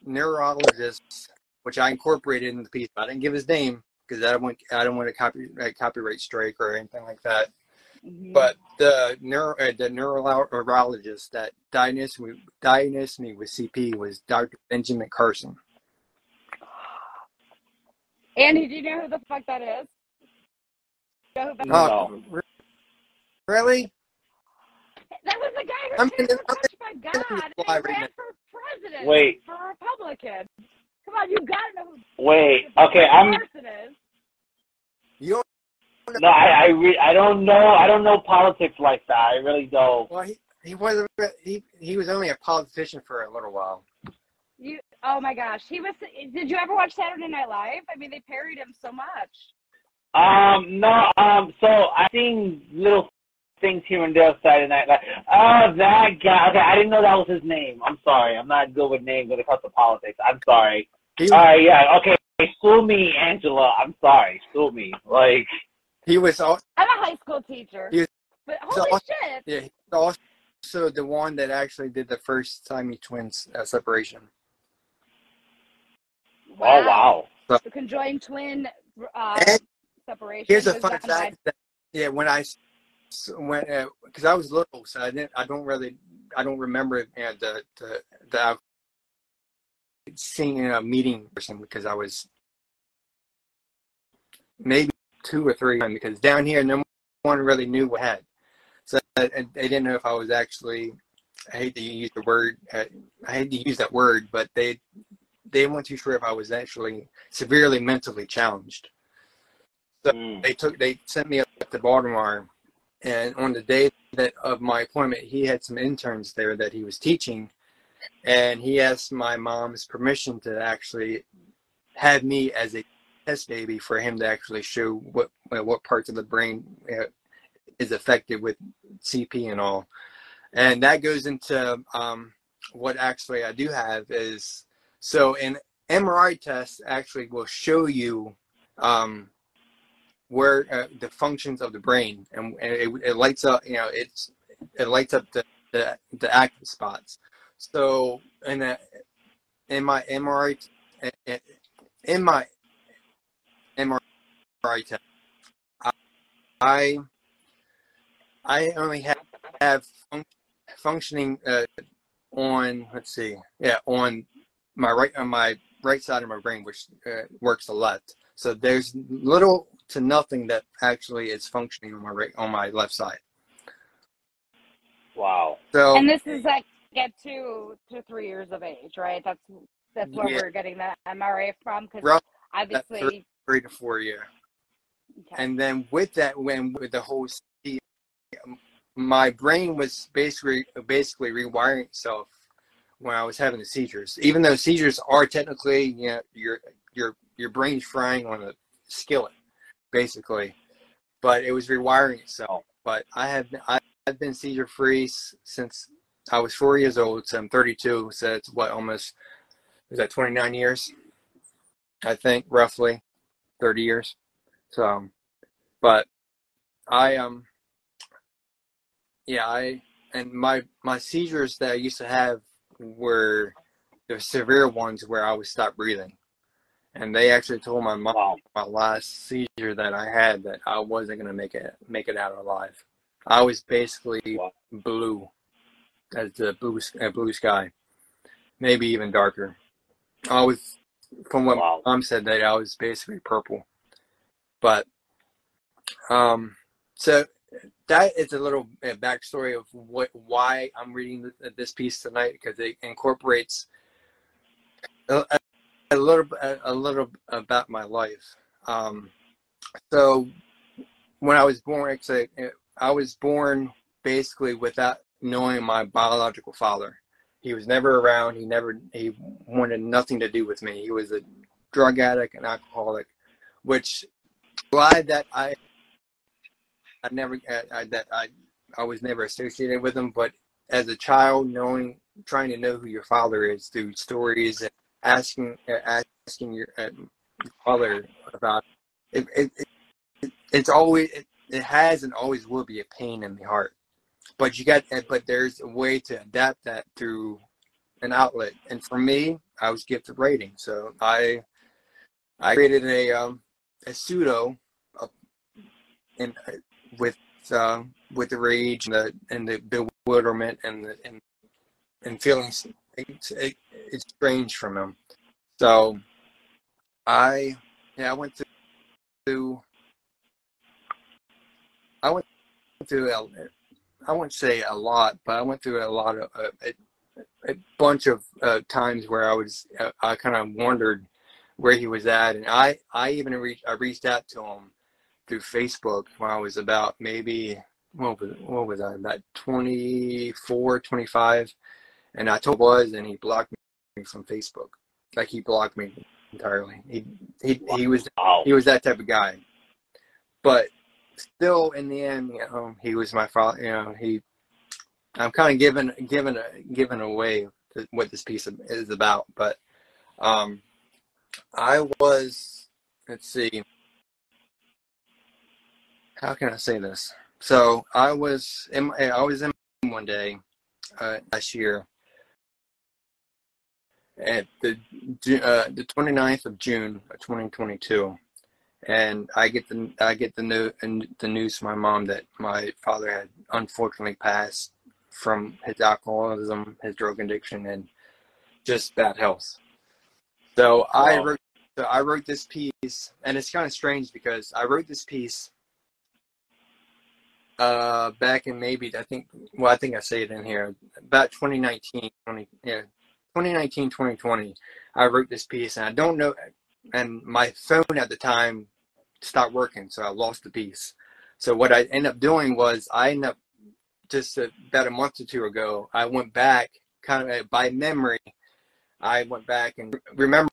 neurologist, which I incorporated in the piece. But I didn't give his name because I don't want I don't want a copy a copyright strike or anything like that. Mhm. But the neuro uh, the neurologist that diagnosed me diagnosed me with CP was Dr. Benjamin Carson. Andy, do you know who the fuck that is? You know No. Oh, really? that was the guy who I'm was gonna- I'm touched by God and fly right ran for president. Wait. For Republican. Come on, you gotta know who Wait. Okay. I'm. Carson is. You No, I. I. Re- I don't know. I don't know politics like that. I really don't. well he he was he he was only a politician for a little while. You oh my gosh. He was did you ever watch Saturday Night Live? I mean they parodied him so much. Um. No. Um. So I seen little things here and there Saturday night. Like, oh, that guy. Okay, I didn't know that was his name. I'm sorry. I'm not good with names when it comes to politics. I'm sorry. He All right. Yeah. Okay. Sue me, Angela. I'm sorry. Sue me. Like. he was all, I'm a high school teacher. He was- but so holy also- shit. yeah, he's also the one that actually did the first Siamese twins uh, separation. Oh wow. The conjoined twin uh, And separation. Here's a fun done by- fact. That, yeah, I when because I was little, so I didn't. I don't really. I don't remember you know, the the the seeing a meeting person because I was maybe two or three because down here no one really knew what I had. So they didn't know if I was actually. I hate to use the word. Uh, I hate to use that word, but they they weren't too sure if I was actually severely mentally challenged. So mm. they took they sent me up to Baltimore, and on the day that of my appointment, he had some interns there that he was teaching, and he asked my mom's permission to actually have me as a test baby for him to actually show what what parts of the brain is affected with CP and all. And that goes into um, what actually I do have is so an MRI test actually will show you um, where uh, the functions of the brain and, and it, it, lights up you know it's it lights up the the, the active spots. So in that in my MRI in my MRI test, I I only have, have fun, functioning uh, on let's see, yeah, on my right on my right side of my brain, which uh, works a lot. So there's little to nothing that actually is functioning on my right on my left side. Wow. So and this is like get two to three years of age, right? That's that's where yeah. we're getting that MRI from because obviously three, three, to four year. Okay. And then with that, when with the whole, my brain was basically basically rewiring itself when I was having the seizures. Even though seizures are technically, you know, your your your brain's frying on a skillet, basically, but it was rewiring itself. But I have I've been seizure free since I was four years old. So I'm 32. So it's what almost is that 29 years? I think roughly 30 years. So, but I um yeah I and my my seizures that I used to have were the severe ones where I would stop breathing. And they actually told my mom wow. my last seizure that I had that I wasn't gonna make it make it out alive. I was basically wow. blue as the blue uh, blue sky, maybe even darker. I was from what wow. mom said that I was basically purple, but um, so that is a little backstory of what why I'm reading this piece tonight because it incorporates a, a little a little about my life. Um, so when I was born, I was born basically without knowing my biological father. He was never around. He never he wanted nothing to do with me. He was a drug addict and alcoholic, which glad that I I never I, that I I was never associated with him. But as a child, knowing trying to know who your father is through stories and asking asking your uh, father about it, it, it, it's always it, it has and always will be a pain in the heart but you got but there's a way to adapt that through an outlet. And for me i was gifted writing. So i i created a um a pseudo in uh, with uh, with the rage and the and the bewilderment and the and, and feelings. It's, it, strange from him so i yeah i went to, to i went to I wouldn't say a lot, but I went through a lot of uh, a, a, bunch of uh, times where I was uh, I kind of wondered where he was at, and I I even reached I reached out to him through Facebook when I was about maybe what was what was I about 24, 25, and I told was and he blocked me from Facebook, like he blocked me entirely. He he he was he was that type of guy, but still in the end, you know, he was my father. You know, he. I'm kind of giving giving giving away what this piece is about, but um, I was. Let's see. How can I say this? So I was in. I was in one day uh, last year at the uh, the 29th of June 2022 and I get the I get the new and the news from my mom that my father had unfortunately passed from his alcoholism, his drug addiction, and just bad health. So I wrote So I wrote this piece, and it's kind of strange because I wrote this piece uh, back in maybe I think well I think I say it in here about 2019 20 yeah 2019 2020 I wrote this piece and I don't know and my phone at the time stopped working so I lost the piece so what I ended up doing was I ended up just about a month or two ago I went back kind of by memory I went back and remember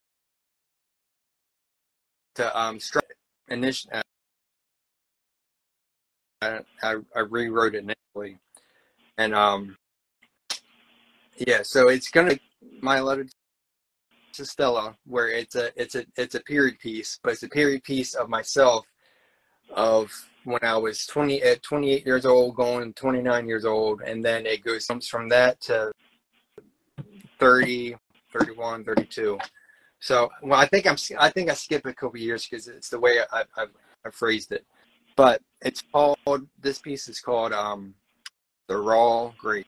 to um strike initial I, I, I rewrote it initially, and um, yeah. So it's gonna my letter to Stella, where it's a it's a it's a period piece, but it's a period piece of myself, of when I was 20 at 28 years old, going 29 years old, and then it goes jumps from that to 30, 31, 32. So, well, I think I'm I think I skipped a couple years because it's the way I, I I phrased it but it's called this piece is called um the raw grave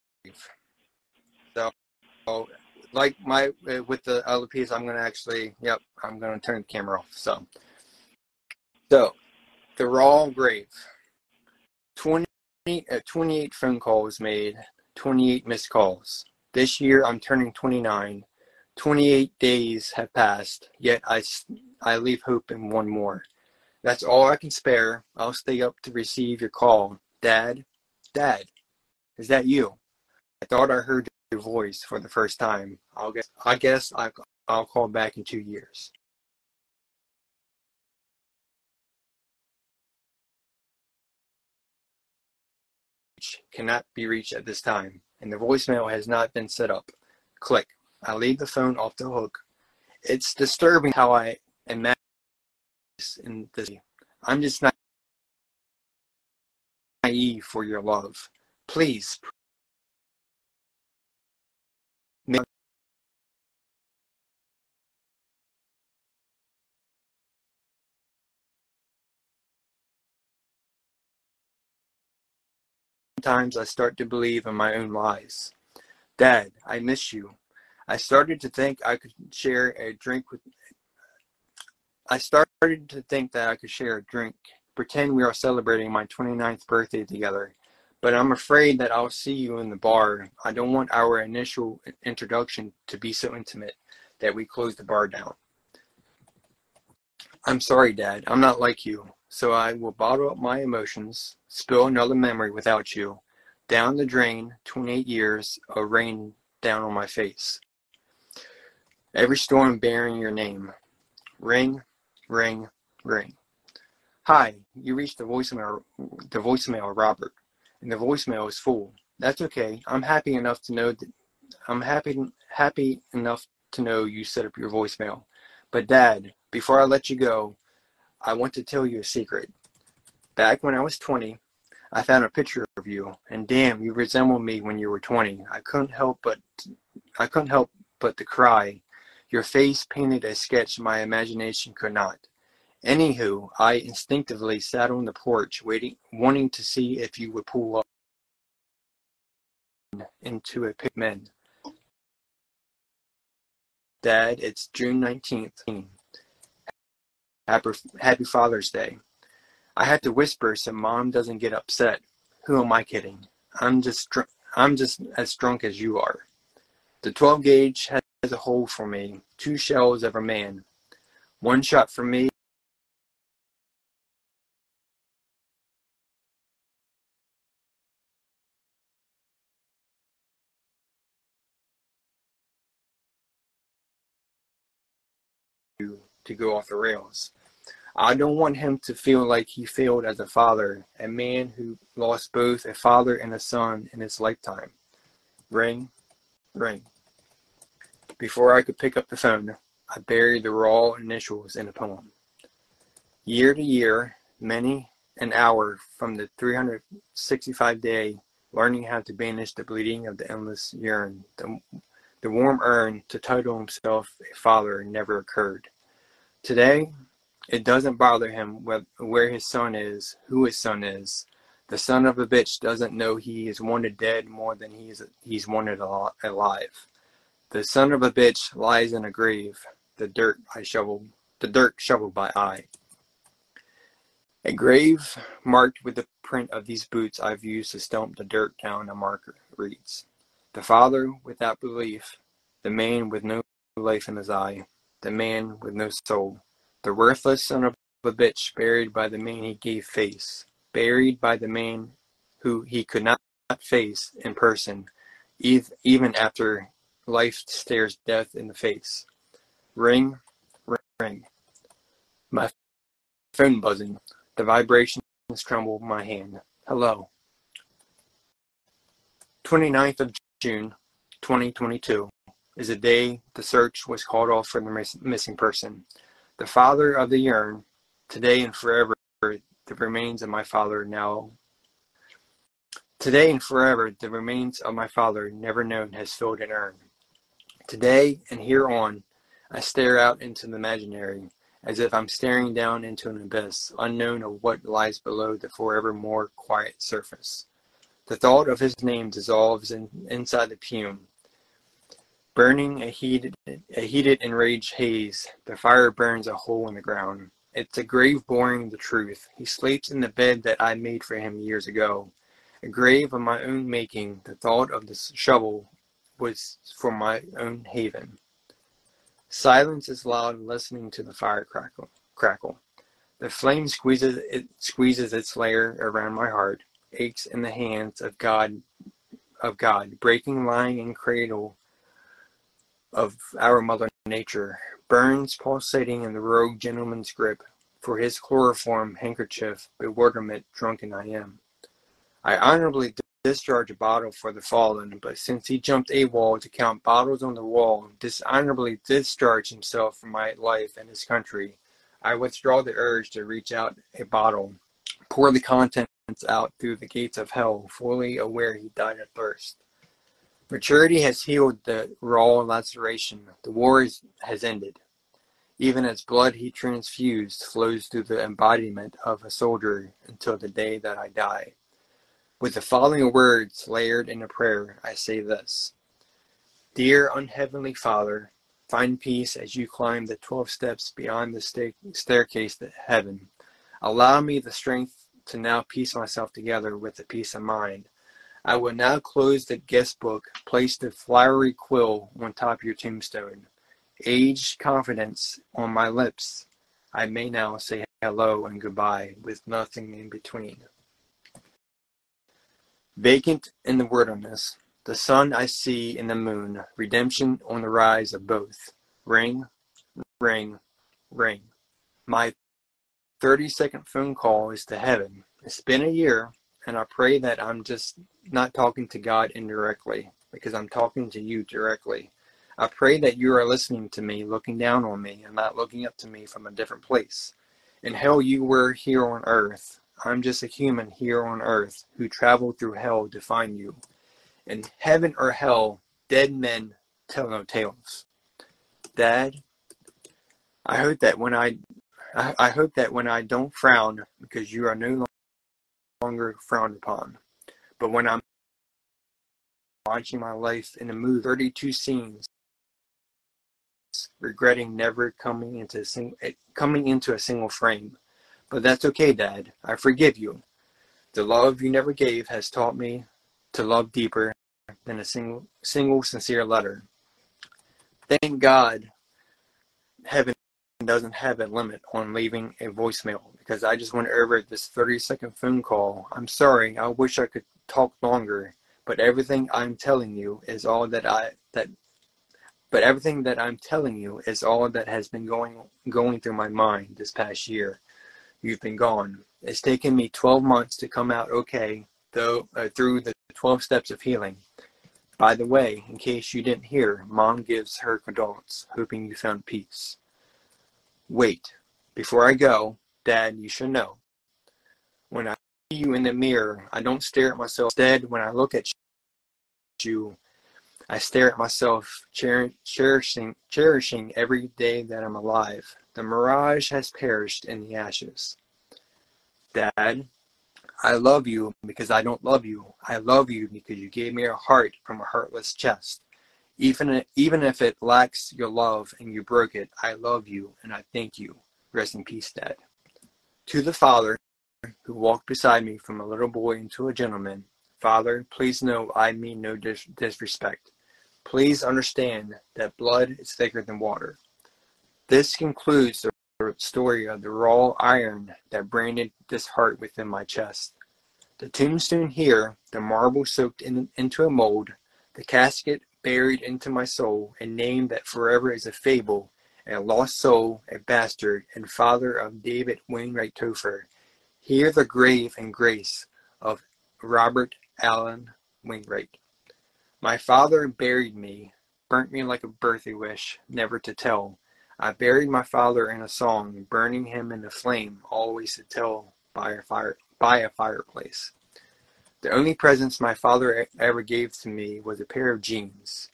so like my uh, with the other piece i'm gonna actually yep i'm gonna turn the camera off so so the raw grave 20 uh, 28 phone calls made 28 missed calls this year i'm turning 29 28 days have passed yet i i leave hope in one more that's all I can spare. I'll stay up to receive your call. Dad, Dad, is that you? I thought I heard voice for the first time. I'll guess, I guess I, I'll call back in two years. Cannot be reached at this time, and the voicemail has not been set up. Click. I leave the phone off the hook. It's disturbing how I imagine in this. I'm just not naive for your love. Please. Sometimes I start to believe in my own lies. Dad, I miss you. I started to think I could share a drink with I started to think that I could share a drink, pretend we are celebrating my 29th birthday together, but I'm afraid that I'll see you in the bar. I don't want our initial introduction to be so intimate that we close the bar down. I'm sorry, Dad. I'm not like you, so I will bottle up my emotions, spill another memory without you, down the drain, 28 years of rain down on my face. Every storm bearing your name. Ring, Ring, ring. Hi, you reached the voicemail, the voicemail, Robert, and the voicemail is full. That's okay. I'm happy enough to know that I'm happy happy enough to know you set up your voicemail. But Dad, before I let you go, I want to tell you a secret. Back when I was 20, I found a picture of you, and damn, you resemble me when you were 20. I couldn't help but I couldn't help but to cry your face painted a sketch my imagination could not. Anywho, I instinctively sat on the porch, waiting, wanting to see if you would pull up into a pit men. Dad, it's June 19th. Happy, happy Father's Day. I had to whisper so mom doesn't get upset. Who am I kidding? I'm just I'm just as drunk as you are. The 12 gauge has a hole for me, two shells of a man. One shot for me. to go off the rails. I don't want him to feel like he failed as a father, a man who lost both a father and a son in his lifetime. Ring, ring. Before I could pick up the phone, I buried the raw initials in a poem. Year to year, many an hour from the 365 day, learning how to banish the bleeding of the endless yearn, the, the warm urn to title himself a father never occurred. Today, it doesn't bother him where his son is, who his son is. The son of a bitch doesn't know he is wanted dead more than he's he's wanted alive. The son of a bitch lies in a grave, the dirt I shoveled the dirt shoveled by I. A grave marked with the print of these boots I've used to stomp the dirt down a marker reads, The father without belief, the man with no life in his eye, the man with no soul, the worthless son of a bitch buried by the man he gave face, buried by the man who he could not face in person, even after life stares death in the face. Ring, ring. ring. My phone buzzing. The vibrations tremble my hand. Hello. 29th of June, 2022 is the day the search was called off for the missing person. The father of the yearn, today and forever, the remains of my father now. Today and forever, the remains of my father, never known, has filled an urn. Today and here on, I stare out into the imaginary, as if I'm staring down into an abyss, unknown of what lies below the forevermore quiet surface. The thought of his name dissolves in, inside the fume. Burning a heated, a heated enraged haze, the fire burns a hole in the ground. It's a grave boring the truth. He sleeps in the bed that I made for him years ago. A grave of my own making, the thought of the shovel was for my own haven. Silence is loud listening to the fire crackle. crackle. The flame squeezes it squeezes its layer around my heart, aches in the hands of God of God, breaking lying in cradle of our mother nature, burns pulsating in the rogue gentleman's grip, for his chloroform handkerchief bewilderment drunken I am. I honorably discharge a bottle for the fallen, but since he jumped AWOL to count bottles on the wall, dishonorably discharge himself from my life and his country, I withdraw the urge to reach out a bottle, pour the contents out through the gates of hell, fully aware he died of thirst. Maturity has healed the raw laceration. The war is, has ended. Even as blood he transfused flows through the embodiment of a soldier until the day that I die. With the following words layered in a prayer, I say this Dear unheavenly Father, find peace as you climb the 12 steps beyond the sta- staircase to heaven. Allow me the strength to now piece myself together with the peace of mind. I will now close the guest book, place the flowery quill on top of your tombstone. Aged confidence on my lips. I may now say hello and goodbye with nothing in between. Vacant in the wilderness, the sun I see in the moon, redemption on the rise of both. Ring, ring, ring. My 30 second phone call is to heaven. It's been a year, and I pray that I'm just not talking to God indirectly, because I'm talking to you directly. I pray that you are listening to me, looking down on me, and not looking up to me from a different place. In hell, you were here on earth, I'm just a human here on earth who traveled through hell to find you. In heaven or hell, dead men tell no tales. Dad, I hope that when I, I, I hope that when I don't frown because you are no longer frowned upon, but when I'm watching my life in a movie, 32 scenes, regretting never coming into a sing, eh, coming into a single frame. But that's okay, Dad. I forgive you. The love you never gave has taught me to love deeper than a single, single sincere letter. Thank God heaven doesn't have a limit on leaving a voicemail because I just went over this 30 second phone call. I'm sorry. I wish I could talk longer, but everything I'm telling you is all that I that but everything that I'm telling you is all that has been going going through my mind this past year you've been gone. It's taken me 12 months to come out okay, though, uh, through the 12 steps of healing. By the way, in case you didn't hear, Mom gives her condolence, hoping you found peace. Wait, before I go, Dad, you should know. When I see you in the mirror, I don't stare at myself. Instead, when I look at you, I stare at myself, cherishing, cherishing every day that I'm alive. The mirage has perished in the ashes. Dad, I love you because I don't love you. I love you because you gave me a heart from a heartless chest. Even, even if it lacks your love and you broke it, I love you and I thank you. Rest in peace, Dad. To the father who walked beside me from a little boy into a gentleman, Father, please know I mean no dis- disrespect. Please understand that blood is thicker than water. This concludes the story of the raw iron that branded this heart within my chest. The tombstone here, the marble soaked in, into a mold, the casket buried into my soul, a name that forever is a fable, a lost soul, a bastard, and father of David Wainwright Topher. Here the grave and grace of Robert Allen Wainwright. My father buried me, burnt me like a birthday wish, never to tell. I buried my father in a song, burning him in the flame, always to tell by a fire by a fireplace. The only presents my father ever gave to me was a pair of jeans.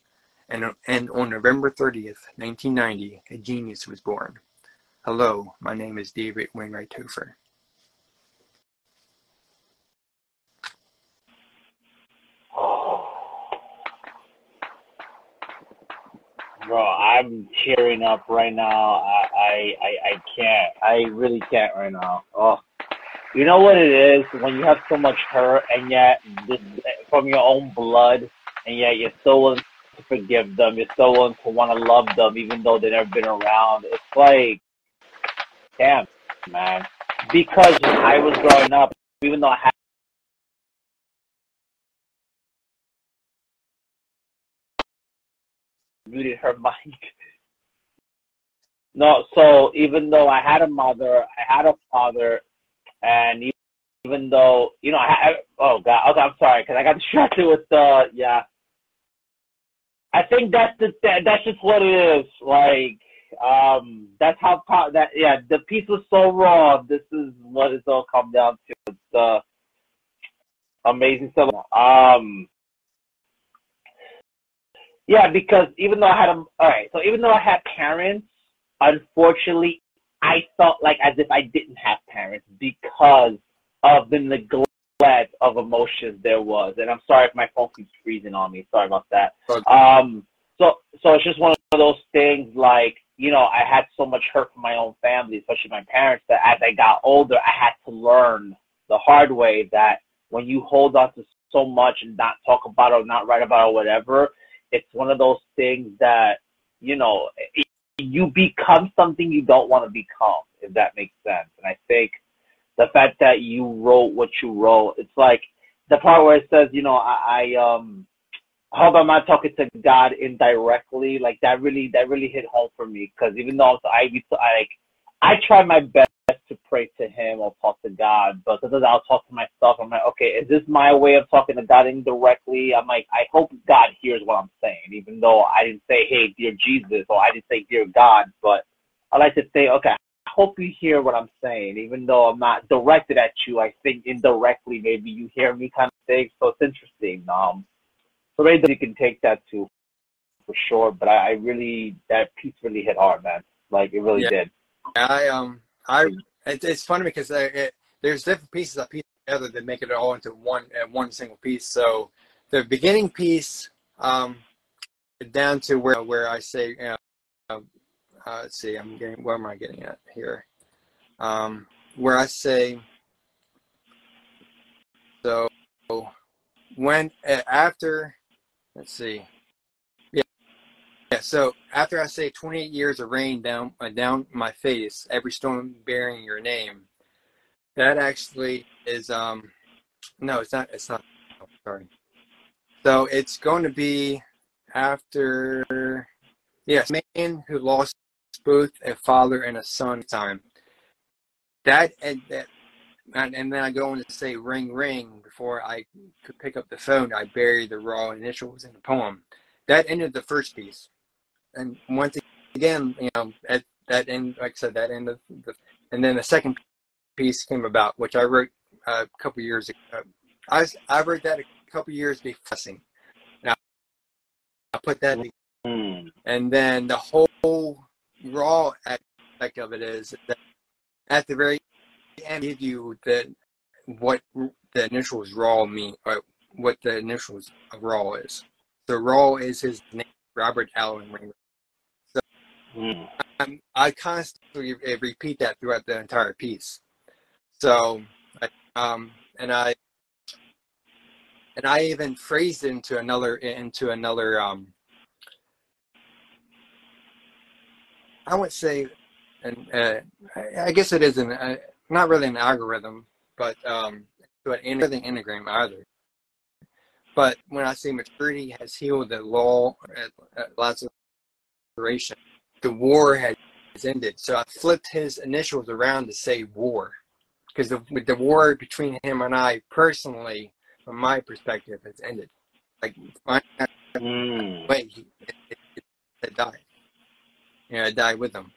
And, and on November 30th, 1990, a genius was born. Hello, my name is David Wainwright Topher. Bro, I'm tearing up right now. I, I, I, can't. I really can't right now. Oh, you know what it is when you have so much hurt and yet this from your own blood, and yet you're so to forgive them. You're so willing to want to love them, even though they've never been around. It's like, damn, man. Because I was growing up, even though I had muted her (laughs) mic. No, so even though I had a mother, I had a father, and even though you know, I, I oh god, okay, I'm sorry because I got (laughs) distracted with the yeah. I think that's the that's just what it is. Like, um, that's how that yeah. The piece was so raw. This is what it's all come down to. It's uh, amazing stuff. Um, yeah, because even though I had a all right, so even though I had parents, unfortunately, I felt like as if I didn't have parents because of the neglect of emotions there was. And I'm sorry if my phone keeps freezing on me. Sorry about that. Um, so so it's just one of those things like you know I had so much hurt from my own family, especially my parents, that as I got older, I had to learn the hard way that when you hold on to so much and not talk about it or not write about it or whatever, it's one of those things that you know you become something you don't want to become if that makes sense and i think the fact that you wrote what you wrote it's like the part where it says you know i, I um I hope I'm not talking to God indirectly. Like that really, that really hit home for me. Because even though I, was so I like, I try my best to pray to him or talk to God, but sometimes I'll talk to myself. I'm like, okay, is this my way of talking to God indirectly? I'm like, I hope God hears what I'm saying, even though I didn't say, hey, dear Jesus, or I didn't say, dear God, but I like to say, okay, hope you hear what I'm saying, even though I'm not directed at you. I think indirectly, maybe you hear me kind of thing. So it's interesting. Um, so maybe you can take that too, for sure. But I, I really, that piece really hit hard, man. Like it really yeah. did. I um I it, it's funny because it, there's different pieces that piece together that make it all into one uh, one single piece. So the beginning piece, um, down to where where I say, you know, uh, let's see, I'm getting where am I getting at here? Um, where I say, so when uh, after, let's see, yeah, so after I say 28 years of rain down uh, down my face, every storm bearing your name, that actually is um no, it's not it's not oh, sorry. So it's going to be after yes, man who lost both a father and a son time. That and that and, and then I go on to say ring ring before I could pick up the phone, I buried the raw initials in the poem. That ended the first piece and once again, you know, at that end, like I said, that end of the, and then the second piece came about, which I wrote uh, a couple years ago. I was, I wrote that a couple years before. Now I put that, in, and then the whole raw aspect of it is that at the very end, give you the what the initials raw mean, or what the initials of raw is. So raw is his name Robert Allen Wainwright. So Mm. I'm, I constantly repeat that throughout the entire piece. So, I, um, and I and I even phrased it into another into another um, I would say, and uh, I guess it is an uh, not really an algorithm, but um, to an anagram either. But when I say maturity has healed the law, lots of duration, the war has ended. So I flipped his initials around to say war, because the the war between him and I personally, from my perspective, has ended. Like my Mm. way, he it, it, it died. Know, I died with them.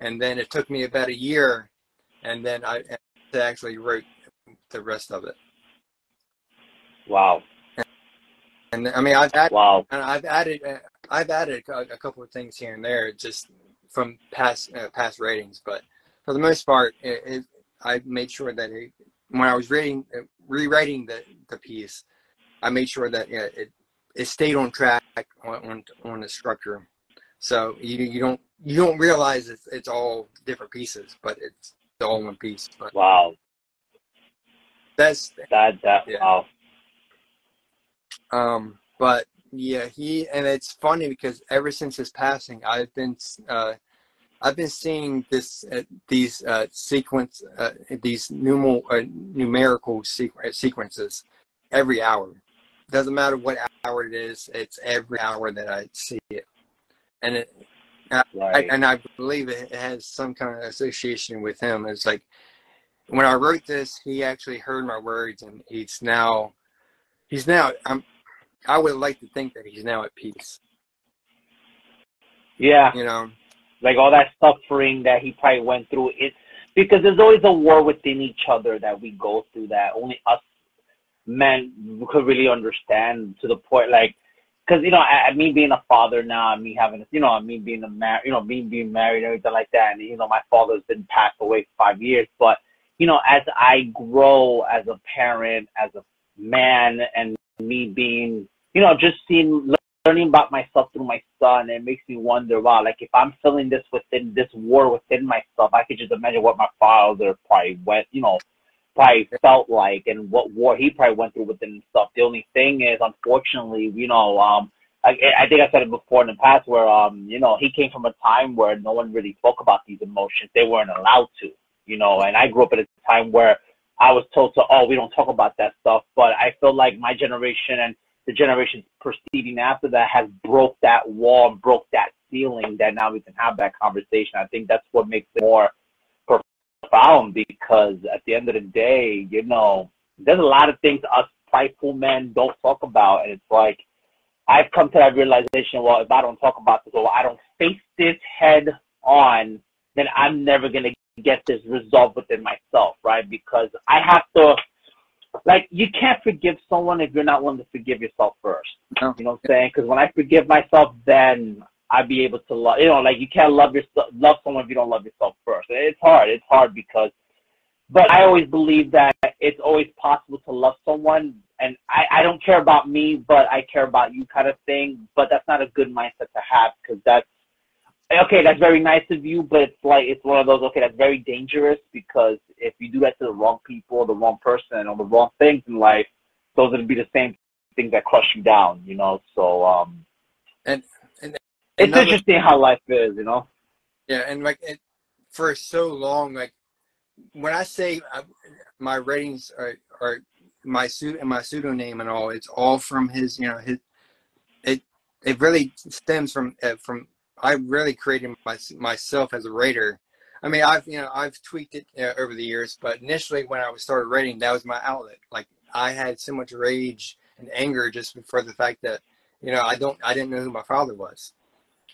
and then it took me about a year, and then I to actually wrote the rest of it. Wow. And I mean, I've added, Wow. and I've added, uh, I've added a, a couple of things here and there, just from past uh, past ratings. But for the most part, it, it, I made sure that it, when I was reading, uh, rewriting the the piece, I made sure that yeah, it it stayed on track on on, on the structure. So you you don't you don't realize it's it's all different pieces, but it's all one piece. But Wow. that's That that Yeah. wow. Um, but yeah, he and it's funny because ever since his passing, I've been uh, I've been seeing this uh, these uh, sequence uh, these numeral uh, numerical sequ- sequences every hour. Doesn't matter what hour it is; it's every hour that I see it, and it I, and I believe it has some kind of association with him. It's like when I wrote this, he actually heard my words, and he's now he's now I'm I would like to think that he's now at peace. yeah. You know, Like all that suffering that he probably went through. It because there's always a war within each other that we go through that only us men could really understand to the point like because you know I, me being a father now me having you know me being a mar- you know me being married and everything like that and you know my father's been passed away for five years but you know as I grow as a parent as a man and me being you know just seeing learning about myself through my son it makes me wonder wow like if I'm feeling this within this war within myself I could just imagine what my father probably went you know probably felt like and what war he probably went through within himself. The only thing is, unfortunately, you know, um, I, I think I said it before in the past where, um, you know, he came from a time where no one really spoke about these emotions. They weren't allowed to, you know, and I grew up at a time where I was told to, oh, we don't talk about that stuff. But I feel like my generation and the generations preceding after that has broke that wall broke that ceiling that now we can have that conversation. I think that's what makes it more profound because at the end of the day, you know, there's a lot of things us prideful men don't talk about, and it's like I've come to that realization. Well, if I don't talk about this, or I don't face this head on, then I'm never gonna get this resolved within myself, right? Because I have to, like, you can't forgive someone if you're not willing to forgive yourself first. No. You know what I'm saying? Because when I forgive myself, then I'd be able to love. You know, like you can't love yourself, love someone if you don't love yourself first. It's hard. It's hard because, but I always believe that it's always possible to love someone, and I I don't care about me, but I care about you, kind of thing. But that's not a good mindset to have because that's okay. That's very nice of you, but it's like it's one of those. Okay, that's very dangerous because if you do that to the wrong people, the wrong person, or the wrong things in life, those would be the same things that crush you down. You know, so um. And- and it's another- interesting how life is, you know. Yeah, and like it, for so long, like when I say uh, my ratings are, are my suit and my pseudonym and all, it's all from his. You know, his. It it really stems from uh, from I really created my, myself as a rater. I mean, I've you know I've tweaked it uh, over the years, but initially when I was started rating, that was my outlet. Like I had so much rage and anger just for the fact that you know I don't I didn't know who my father was.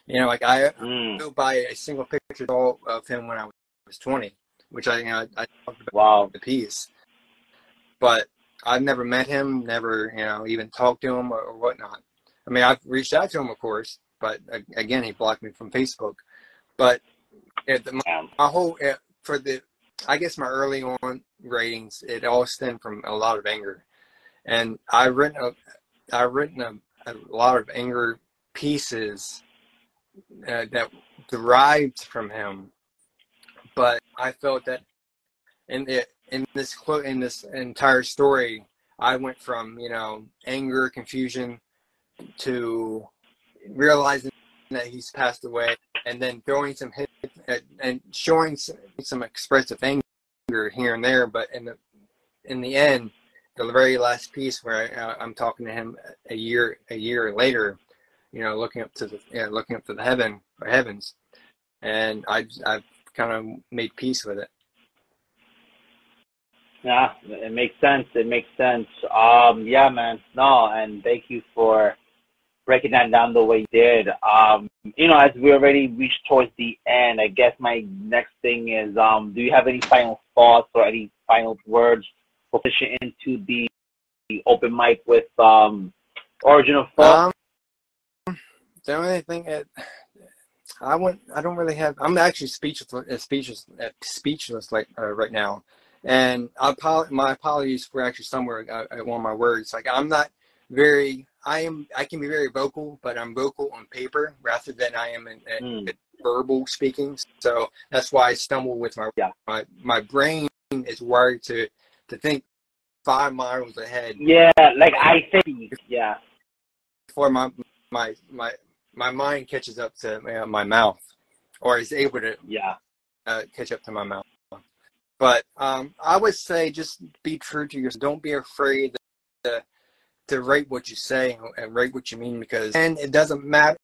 You know, like I Mm. go by a single picture of him when I was 20, which I, you know, I talked about Wow. the piece. But I've never met him, never, you know, even talked to him or, or whatnot. I mean, I've reached out to him, of course, but uh, again, he blocked me from Facebook. But yeah, the, my, my whole, uh, for the, I guess my early on ratings, it all stemmed from a lot of anger. And I've written, a, I've written a, a lot of anger pieces uh, that derived from him, but I felt that in the in this quote in this entire story, I went from you know anger, confusion, to realizing that he's passed away, and then throwing some hit and showing some, some expressive anger here and there. But in the in the end, the very last piece where I, uh, I'm talking to him a year a year later, you know, looking up to the you know, looking up to the heaven or heavens, and I I've kind of made peace with it. Yeah, it makes sense. It makes sense. Um, yeah, man. No, and thank you for breaking that down the way you did. Um, you know, as we already reached towards the end, I guess my next thing is, um, do you have any final thoughts or any final words for pushing into the, the open mic with um, Origin of Thought? The only thing that I want, I don't really have. I'm actually speechless, uh, speechless, uh, speechless like uh, right now. And I my apologies for actually somewhere I, I want my words. Like I'm not very I am I can be very vocal, but I'm vocal on paper rather than I am in, in mm. verbal speaking. So that's why I stumble with my yeah. my my brain is wired to to think five miles ahead. Yeah, like I think yeah. Before my my my my mind catches up to uh, my mouth, or is able to yeah uh, catch up to my mouth. But um, I would say just be true to yourself. Don't be afraid to to rate what you say and rate what you mean because and it doesn't matter.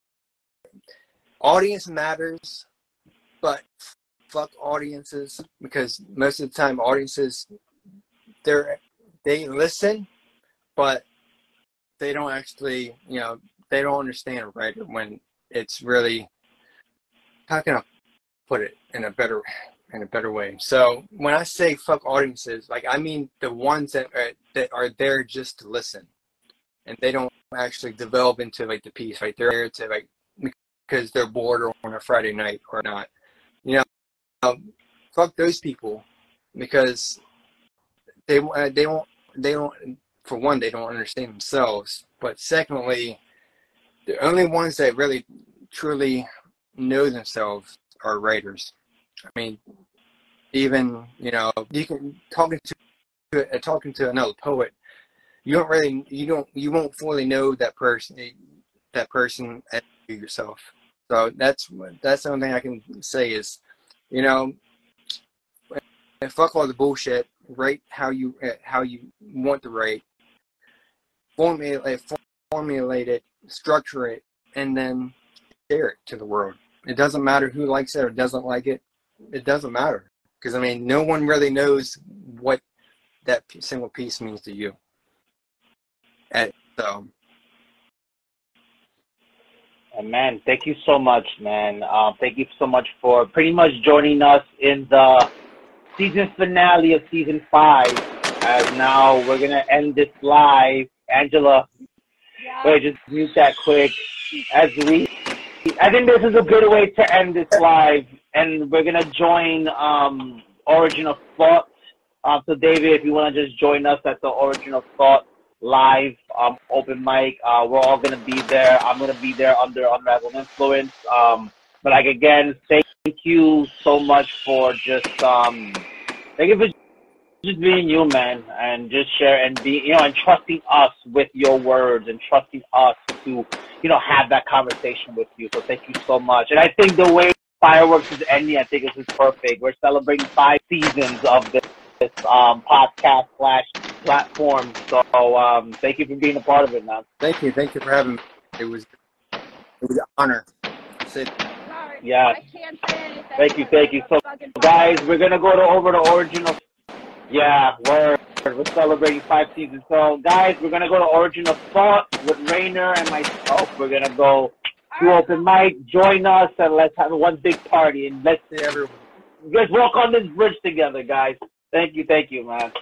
Audience matters, but fuck audiences because most of the time audiences they're they listen, but they don't actually you know they don't understand right when it's really how can I put it in a better in a better way. So when I say fuck audiences, like I mean the ones that are, that are there just to listen and they don't actually develop into like the piece, right? They're there to like because they're bored or on a Friday night or not. You know, um, fuck those people because they uh, they don't they don't for one they don't understand themselves, but secondly, the only ones that really truly know themselves are writers. I mean, even you know you can talking to uh, talking to another poet you don't really you don't you won't fully know that person that person as yourself. So that's that's the only thing I can say is, you know, fuck all the bullshit. Write how you how you want to write. Formulate formulate it, structure it, and then share it to the world. It doesn't matter who likes it or doesn't like it. It doesn't matter because I mean, no one really knows what that single piece means to you. And so. And man, thank you so much, man. Um, thank you so much for pretty much joining us in the season finale of season five. As now we're gonna end this live. Angela. Wait, just mute that quick. As we, I think this is a good way to end this live, and we're gonna join um, Origin of Thought. Um, so David, if you want to just join us at the Origin of Thought live um, open mic. Uh, we're all gonna be there. I'm gonna be there under Unraveled Influence. Um, but like again, thank you so much for just um, thank you for just being you, man, and just share and be you know and trusting us with your words and trusting us to you know have that conversation with you. So thank you so much. And I think the way fireworks is ending, I think this is perfect. We're celebrating five seasons of this, this um, podcast slash platform. So um, thank you for being a part of it, man. Thank you. Thank you for having me. It was it was an honor. Yeah. Thank you. Thank you. So guys, we're gonna go to over to Origin of. Yeah, we're we're celebrating five seasons. So guys, we're gonna go to Origin of Thought with Rainer and myself. We're gonna go to open mic. Join us and let's have one big party and let's see everyone. Let's walk on this bridge together, guys. Thank you. Thank you, man.